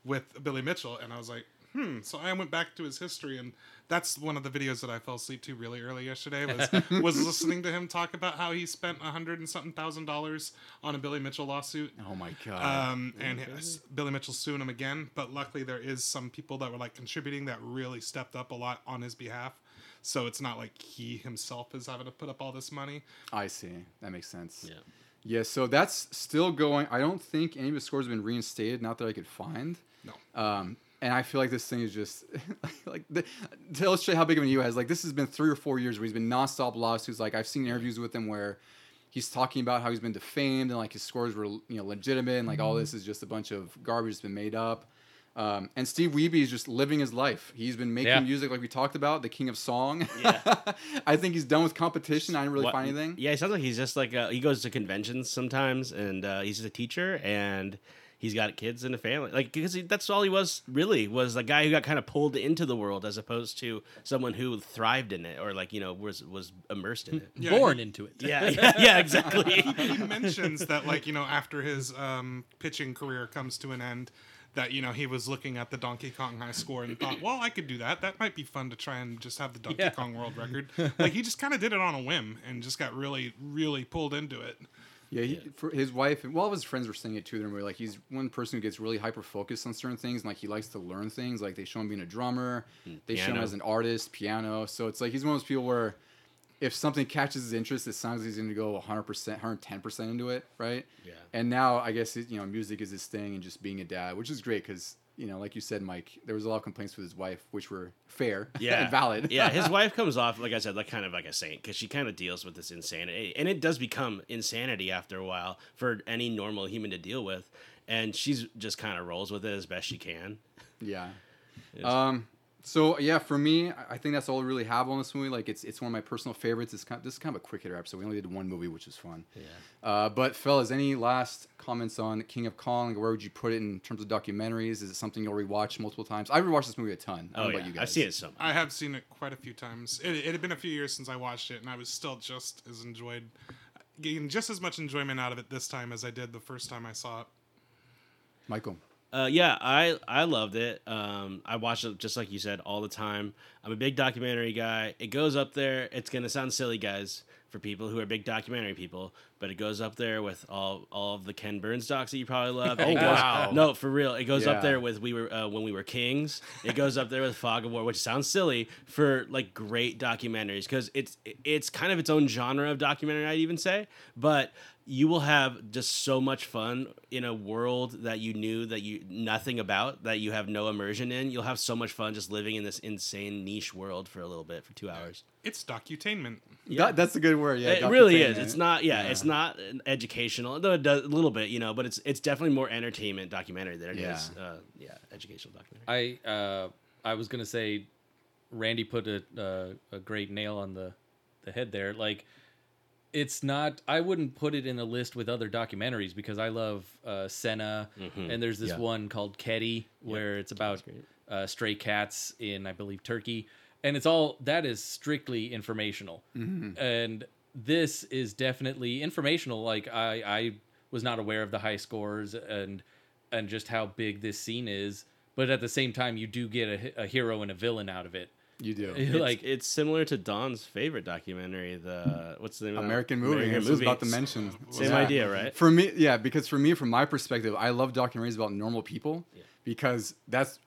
with Billy Mitchell, and I was like, hmm. So I went back to his history, and that's one of the videos that I fell asleep to really early yesterday. Was was listening to him talk about how he spent a hundred and something thousand dollars on a Billy Mitchell lawsuit. Oh my god. Um, and his- Billy Mitchell's suing him again, but luckily there is some people that were like contributing that really stepped up a lot on his behalf. So it's not like he himself is having to put up all this money. I see. That makes sense. Yeah. Yeah, so that's still going. I don't think any of his scores have been reinstated, not that I could find. No. Um, and I feel like this thing is just like the, to illustrate how big of an ego has. Like this has been three or four years where he's been nonstop lawsuits. Like I've seen interviews with him where he's talking about how he's been defamed and like his scores were you know legitimate and like all this is just a bunch of garbage that's been made up. Um, and Steve Wiebe is just living his life. He's been making Yeah. music like we talked about, the king of song. Yeah. I think he's done with competition. I didn't really What- find anything. Yeah, he sounds like he's just like uh, he goes to conventions sometimes, and uh, he's just a teacher, and he's got kids and a family. Like because he, that's all he was really was a guy who got kind of pulled into the world as opposed to someone who thrived in it or like you know was was immersed in it. Yeah, Born he- into it. yeah, yeah, yeah, exactly. he mentions that like you know after his um, pitching career comes to an end that you know he was looking at the donkey kong high score and thought well i could do that that might be fun to try and just have the donkey Yeah. kong world record like he just kind of did it on a whim and just got really really pulled into it Yeah, he, for his wife and well, all of his friends were saying it too. They're like he's one person who gets really hyper focused on certain things, and like he likes to learn things. Like they show him being a drummer, hmm, they show him as an artist, piano. So it's like he's one of those people where if something catches his interest, it sounds like he's going to go 100 percent, 110 percent into it, right? Yeah. And now I guess it, you know music is his thing, and just being a dad, which is great because you know, like you said, Mike, there was a lot of complaints with his wife, which were fair yeah, and valid. yeah, his wife comes off like I said, like kind of like a saint because she kind of deals with this insanity, and it does become insanity after a while for any normal human to deal with, and she's just kind of rolls with it as best she can. Yeah. Um. So yeah, for me, I I think that's all we really have on this movie. Like, it's it's one of my personal favorites. It's kind this is kind of a quick hitter episode. We only did one movie, which was fun. Yeah. Uh, but fellas, any last comments on King of Kong? Where would you put it in terms of documentaries? Is it something you'll rewatch multiple times? I've rewatched this movie a ton. I Oh yeah, about you guys. I've seen it so much. i have seen it quite a few times it, it had been a few years since i watched it and i was still just as enjoyed getting just as much enjoyment out of it this time as i did the first time i saw it Michael. Uh, yeah, I I loved it. Um, I watch it just like you said all the time. I'm a big documentary guy. It goes up there. It's gonna sound silly, guys, for people who are big documentary people, but it goes up there with all all of the Ken Burns docs that you probably love. Oh, goes- wow. No, for real. It goes Yeah. up there with we were uh, when we were kings. It goes up there with Fog of War, which sounds silly for like great documentaries because it's it's kind of its own genre of documentary. I'd even say, but you will have just so much fun in a world that you knew that you nothing about that you have no immersion in you'll have so much fun just living in this insane niche world for a little bit for two hours it's docutainment That, that's a good word. Yeah. it really is it's not yeah, it's not educational though it does a little bit you know but it's it's definitely more entertainment documentary than it is Yeah. uh, yeah educational documentary I uh, I was gonna say, Randy put a uh, a great nail on the the head there. Like, it's not. I wouldn't put it in a list with other documentaries because I love uh, Senna, and there's this Yeah. one called Kedi where it's about uh, stray cats in I believe Turkey, and it's all that is strictly informational, mm-hmm. and this is definitely informational. Like I I was not aware of the high scores and and just how big this scene is, but at the same time you do get a, a hero and a villain out of it. You do. it's, like it's similar to Don's favorite documentary the what's the name of that? American movie. American I was about to mention. same Yeah. idea right For me, yeah, because for me, from my perspective, I love documentaries about normal people because that's,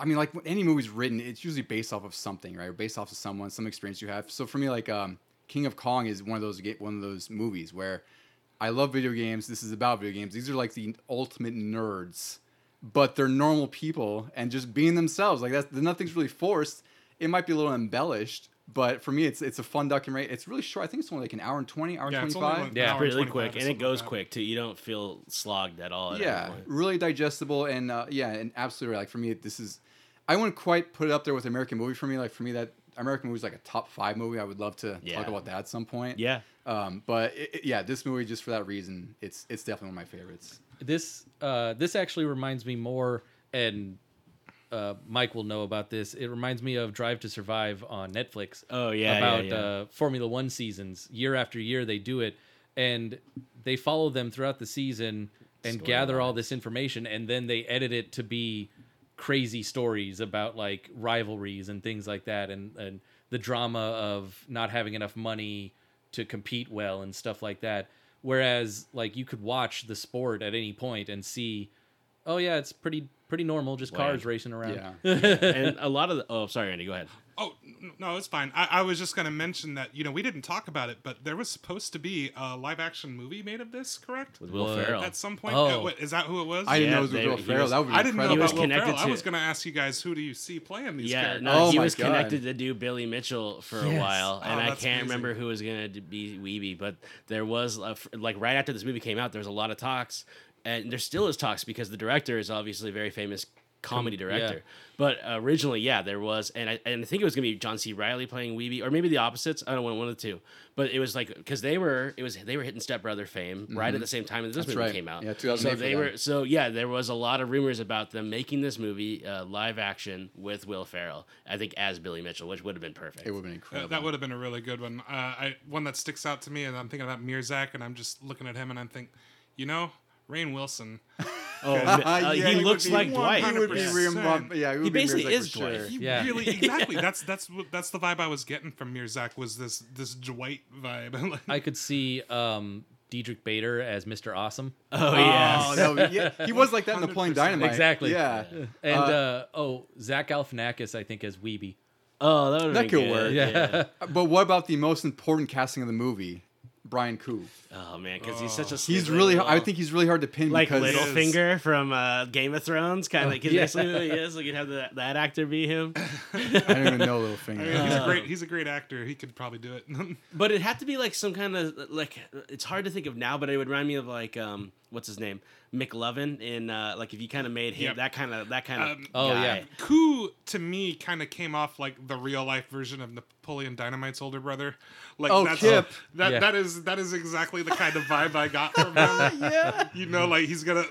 I mean, like any movie's written, it's usually based off of something, right? Or based off of someone, some experience you have. So for me, like um, King of Kong is one of those one of those movies where I love video games. This is about video games. These are like the ultimate nerds, but they're normal people and just being themselves. Like that's nothing's really forced. It might be a little embellished. But for me, it's it's a fun documentary. It's really short. I think it's only like an hour and twenty, hour Yeah, and it's twenty like- Yeah, really quick and it goes like quick too you don't feel slogged at all at yeah, really digestible and uh, yeah, and absolutely right. like for me, this is I wouldn't quite put it up there with American movie for me. Like for me, that American movie is like a top five movie. I would love to Yeah. talk about that at some point. yeah Um, but it, it- yeah, this movie just for that reason, it's it's definitely one of my favorites. this uh this actually reminds me more and uh mike will know about this. It reminds me of drive to survive on netflix Oh, yeah, yeah, about yeah. uh formula one seasons. Year after year they do it and they follow them throughout the season and gather all this information and then they edit it to be crazy stories about like rivalries and things like that and and the drama of not having enough money to compete well and stuff like that. Whereas like you could watch the sport at any point and see oh yeah it's pretty pretty normal just cars Bland. racing around Yeah. and a lot of the, oh sorry Andy go ahead Oh no, it's fine. I, I was just going to mention that you know we didn't talk about it, but there was supposed to be a live action movie made of this, correct? with Will What? Ferrell At some point, Oh. Uh, what- is that who it was? I didn't Yeah, know it was they- Will he Ferrell. was- that would be I didn't know about was Will connected Ferrell. I was going to ask you guys who do you see playing these yeah, characters? no, Oh he my was God. connected to do Billy Mitchell for a Yes. while, and Oh, I can't amazing. remember who was gonna be Wiebe, but there was a f like right after this movie came out, there was a lot of talks, and there still is talks because the director is obviously a very famous comedy director. yeah. But originally, yeah, there was, and I and I think it was gonna be John C. Reilly playing Wiebe, or maybe the opposites. I don't know, one of the two. But it was like because they were, it was they were hitting Step Brother fame right at the same time that this That's movie right. came out. Yeah, So 2008 for they were so yeah, there was a lot of rumors about them making this movie uh, live action with Will Ferrell. I think as Billy Mitchell, which would have been perfect. It would have been Uh, incredible. that would have been a really good one. Uh, I one that sticks out to me, and I'm thinking about Mruczek, and I'm just looking at him, and I'm thinking, you know, Rainn Wilson. oh, uh, Yeah, he, he looks be like Dwight. He would be 100%. Yeah, he, would be basically Mruczek is Dwight. sure. He Yeah. really exactly. That's that's that's the vibe I was getting from Mruczek was this this Dwight vibe. I could see um Diedrich Bader as Mr. Awesome. Oh yeah. Oh, that would- yeah, he was like that in Napoleon 100%. Dynamite. Exactly. Yeah. And Uh, uh, oh, Zach Galifianakis, I think as Wiebe. Oh, that That could good. work. Yeah. But what about the most important casting of the movie? Brian Kuh. Oh man, because he's such a He's stupid really. little- I think he's really hard to pin like because Littlefinger from uh, Game of Thrones, kind of. Because yeah. basically who he is. Like you'd have the, that actor be him. I don't even know I mean, Littlefinger. he's a Oh. great he's a great actor. He could probably do it. But it had to be like some kind of like it's hard to think of now, but it would remind me of like um what's his name McLovin in uh like if you kind of made him Yep. that kind of that kind of Um, Oh, guy. yeah. Kuh to me kind of came off like the real life version of Napoleon Dynamite's older brother. Like Oh, that's, Kip. That Yeah. that is that is exactly the kind of vibe I got from him. yeah. You know, like he's gonna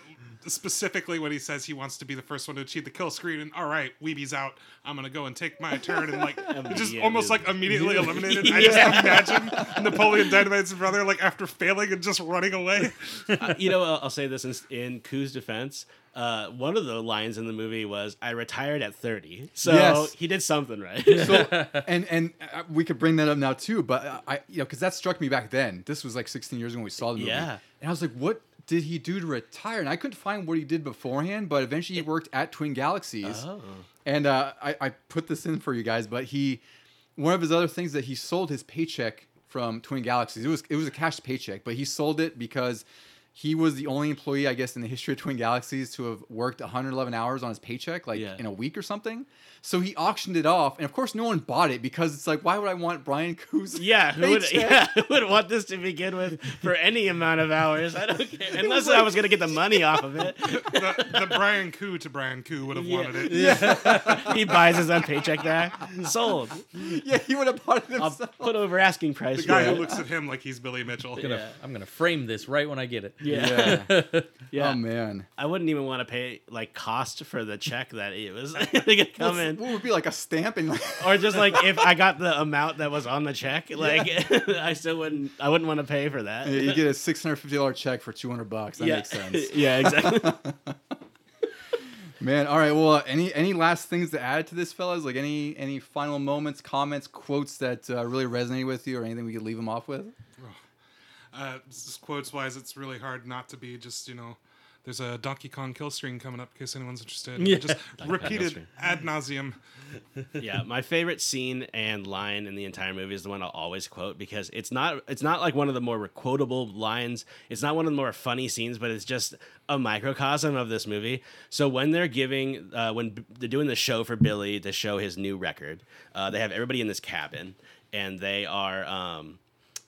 specifically when he says he wants to be the first one to achieve the kill screen and all right, Wiebe's out. I'm gonna go and take my turn and like just almost like immediately eliminated. I just imagine Napoleon Dynamite's brother like after failing and just running away. Uh, you know, I'll, I'll say this in, in Kuh's defense. Uh, one of the lines in the movie was, "I retired at 30. So Yes. he did something right. So and and uh, we could bring that up now too, but uh, I you know because that struck me back then. This was like 16 years ago when we saw the movie. Yeah. And I was like, what did he do to retire? And I couldn't find what he did beforehand, but eventually he worked at Twin Galaxies. oh. And uh, I, I put this in for you guys, but he, one of his other things that he sold his paycheck from Twin Galaxies. It was it was a cash paycheck, but he sold it because he was the only employee, I guess, in the history of Twin Galaxies to have worked 111 hours on his paycheck, like Yeah. in a week or something. So he auctioned it off, and of course, no one bought it because it's like, why would I want Brian Kuh's? Yeah, who would, paycheck? yeah, who would want this to begin with for any amount of hours? I don't care. Unless I was going to get the money off of it. the, the Brian Kuh to Brian Kuh would have wanted it. Yeah, he buys his own paycheck back. Sold. yeah, he would have bought it I'll himself. put over asking price The for guy it. who looks at him like he's Billy Mitchell. Gonna- Yeah. I'm gonna frame this right when I get it. Yeah. Yeah. yeah. Oh man. I wouldn't even want to pay like cost for the check that it was gonna come What's- in. What would be like a stamp and like Or just like if I got the amount that was on the check, like I still wouldn't I wouldn't want to pay for that. you get a six hundred fifty dollar check for two hundred bucks. That yeah. makes sense. yeah, exactly. Man, all right. Well, uh, any any last things to add to this, fellas? Like any any final moments, comments, quotes that uh, really resonate with you, or anything we could leave them off with? Uh, quotes wise, it's really hard not to be just you know. There's a Donkey Kong kill screen coming up in case anyone's interested. Yeah. Just repeated ad nauseum. yeah, my favorite scene and line in the entire movie is the one I'll always quote because it's not it's not like one of the more quotable lines. It's not one of the more funny scenes, but it's just a microcosm of this movie. So when they're giving uh, when B- they're doing the show for Billy to show his new record, uh, they have everybody in this cabin and they are. Um,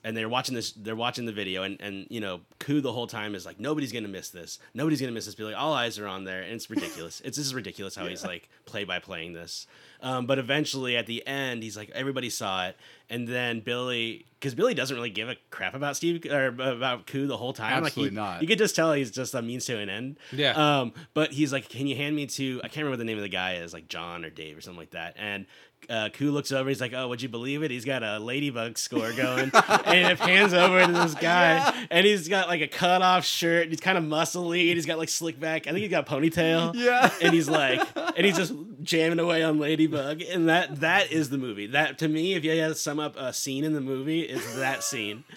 and they're watching this they're watching the video and and you know Kuh the whole time is like nobody's gonna miss this nobody's gonna miss this Billy all eyes are on there and it's ridiculous it's this is ridiculous how he's like play by playing this um, but eventually at the end he's like everybody saw it and then Billy, because Billy doesn't really give a crap about Steve or about Kuh the whole time. Absolutely like he, not. You could just tell he's just a means to an end. Yeah. Um, but he's like, "Can you hand me to?" I can't remember what the name of the guy is, like John or Dave or something like that. And uh, Kuh looks over. He's like, "Oh, would you believe it? He's got a ladybug score going." and it pans over to this guy, and he's got like a cut off shirt. And he's kind of muscly, and he's got like slick back. I think he's got a ponytail. Yeah. And he's like, and he's just jamming away on Ladybug, and that that is the movie. That to me, if you had to sum up a scene in the movie, it's that scene.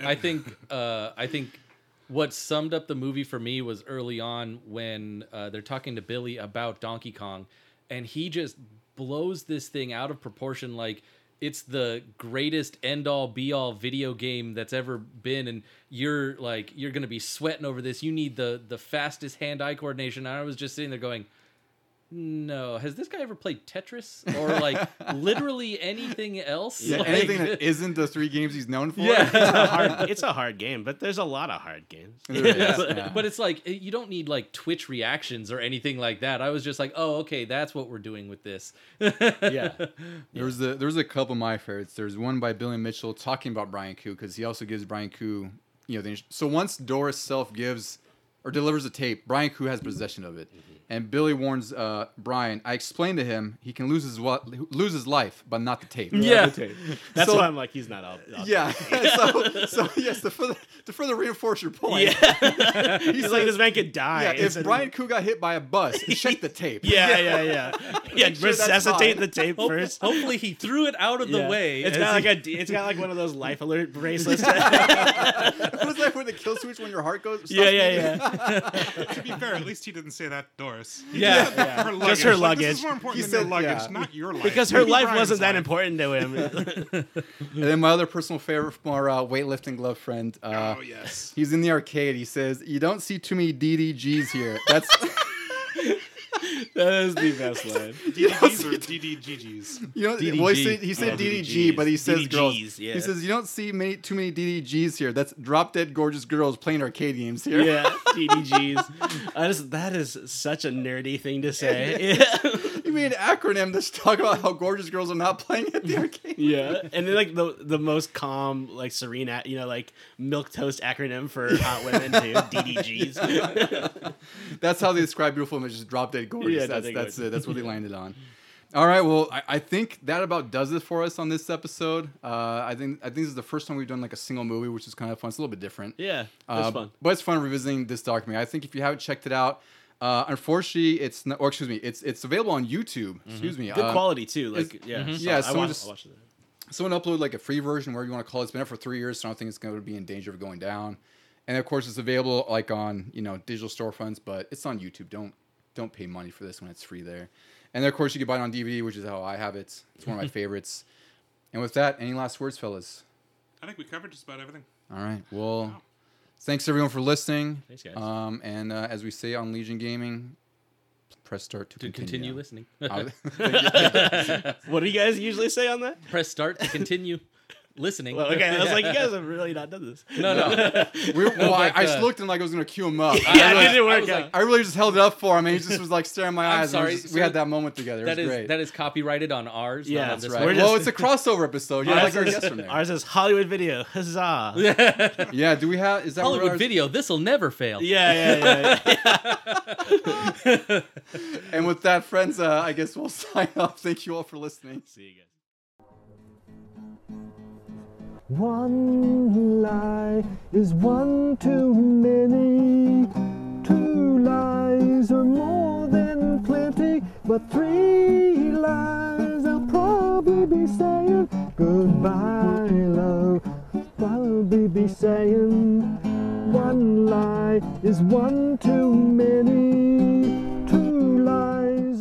I think uh, I think what summed up the movie for me was early on when uh, they're talking to Billy about Donkey Kong, and he just blows this thing out of proportion like it's the greatest end all be all video game that's ever been and you're like you're gonna be sweating over this. You need the the fastest hand eye coordination. And i was just sitting there going no has this guy ever played tetris or like literally anything else Yeah, Like- anything that isn't the three games he's known for. yeah It's a hard, it's a hard game, but there's a lot of hard games. There is, but, yeah. but it's like eh, you don't need like Twitch reactions or anything like that. I was just like, oh, okay, that's what we're doing with this. Yeah. There was a there was a couple of my favorites. There's one by Billy Mitchell talking about Brian Kuh because he also gives Brian Kuh, you know, the, so once Doris Self gives or delivers a tape, Brian Kuh has possession of it, mm-hmm. And Billy warns uh, Brian. I explained to him he can lose his what lose his life, but not the tape. Yeah. That's So- why I'm like, he's not all. all Yeah. so, so yes, to further to further reinforce your point. Yeah. He He's like, says- this man could die. Yeah, It's if a- Brian Kuh got hit by a bus, check the tape. Yeah, yeah, yeah. Yeah, Make sure that's resuscitate fine. the tape Hope- first. Hopefully, he threw it out of the Yeah. way. It's as got like he- a, it's got like one of those life alert bracelets. what is that with the kill switch when your heart goes? stops yeah, yeah, beating? yeah. To be fair, at least he didn't say that, Doris. yeah. yeah. Her Just luggage. her Like, this luggage. is more important He than your said- luggage, yeah. not your life. Because her Maybe life Brian's wasn't that life. important to him. And then my other personal favorite from our uh, weightlifting glove friend. Uh, Oh yes. He's in the arcade. He says, "You don't see too many DDGs here." That's that is the best line. DDGs or DDGGs? you know. DDG. Well, he said, he said Oh, DDG, DDGs. but he says girls. Yeah. He says you don't see many too many DDGs here. That's drop dead gorgeous girls playing arcade games here. Yeah, DDGs. I just that is such a nerdy thing to say. Yeah. Made an acronym to talk about how gorgeous girls are not playing at the arcade. Yeah, and then like the the most calm, like serene, you know, like milk toast acronym for hot women too. DDGs. That's how they describe beautiful images. Drop dead gorgeous. Yeah, that's that's it. That's what they landed on. All right. Well, I, I think that about does it for us on this episode. Uh, I think I think this is the first time we've done like a single movie, which is kind of fun. It's a little bit different. Yeah, that's Uh, fun. But it's fun revisiting this documentary. I think if you haven't checked it out, uh, unfortunately, it's not, or excuse me, it's it's available on YouTube. Excuse me. Good Uh, quality too. Like it's- yeah, Yeah, I someone watched, just- I someone uploaded like a free version, whatever you want to call it. It's been out for three years, so I don't think it's going to be in danger of going down. And of course, it's available like on you know digital storefronts, but it's on YouTube. Don't don't pay money for this when it's free there. And then of course, you can buy it on DVD, which is how I have it. It's one of my favorites. And with that, any last words, fellas? I think we covered just about everything. All right. Well, thanks everyone for listening. Thanks, guys. Um, and uh, as we say on Legion Gaming, press start to, to continue listening. Uh, What do you guys usually say on that? Press start to continue listening. Well, okay, I was like, you guys have really not done this. no, no. we well, I, but, I just uh, looked and like I was gonna cue him up. Yeah, I, it didn't work was out. like- I really just held it up for him, and he just was like staring my I'm eyes. and it was sorry, just- we had that moment together. It That was is great. that is copyrighted on ours. Yeah, not on that's this right. just- well, it's a crossover episode. You're like our guest from there. ours is Hollywood video. Huzzah! Yeah. Do we have? Is that Hollywood video. This will never fail. Yeah, yeah, yeah. yeah. And with that, friends, uh, I guess we'll sign off. Thank you all for listening. See you guys. One lie is one too many. Two lies are more than plenty, but three lies I'll probably be saying goodbye, love. Probably be saying one lie is one too many. Two lies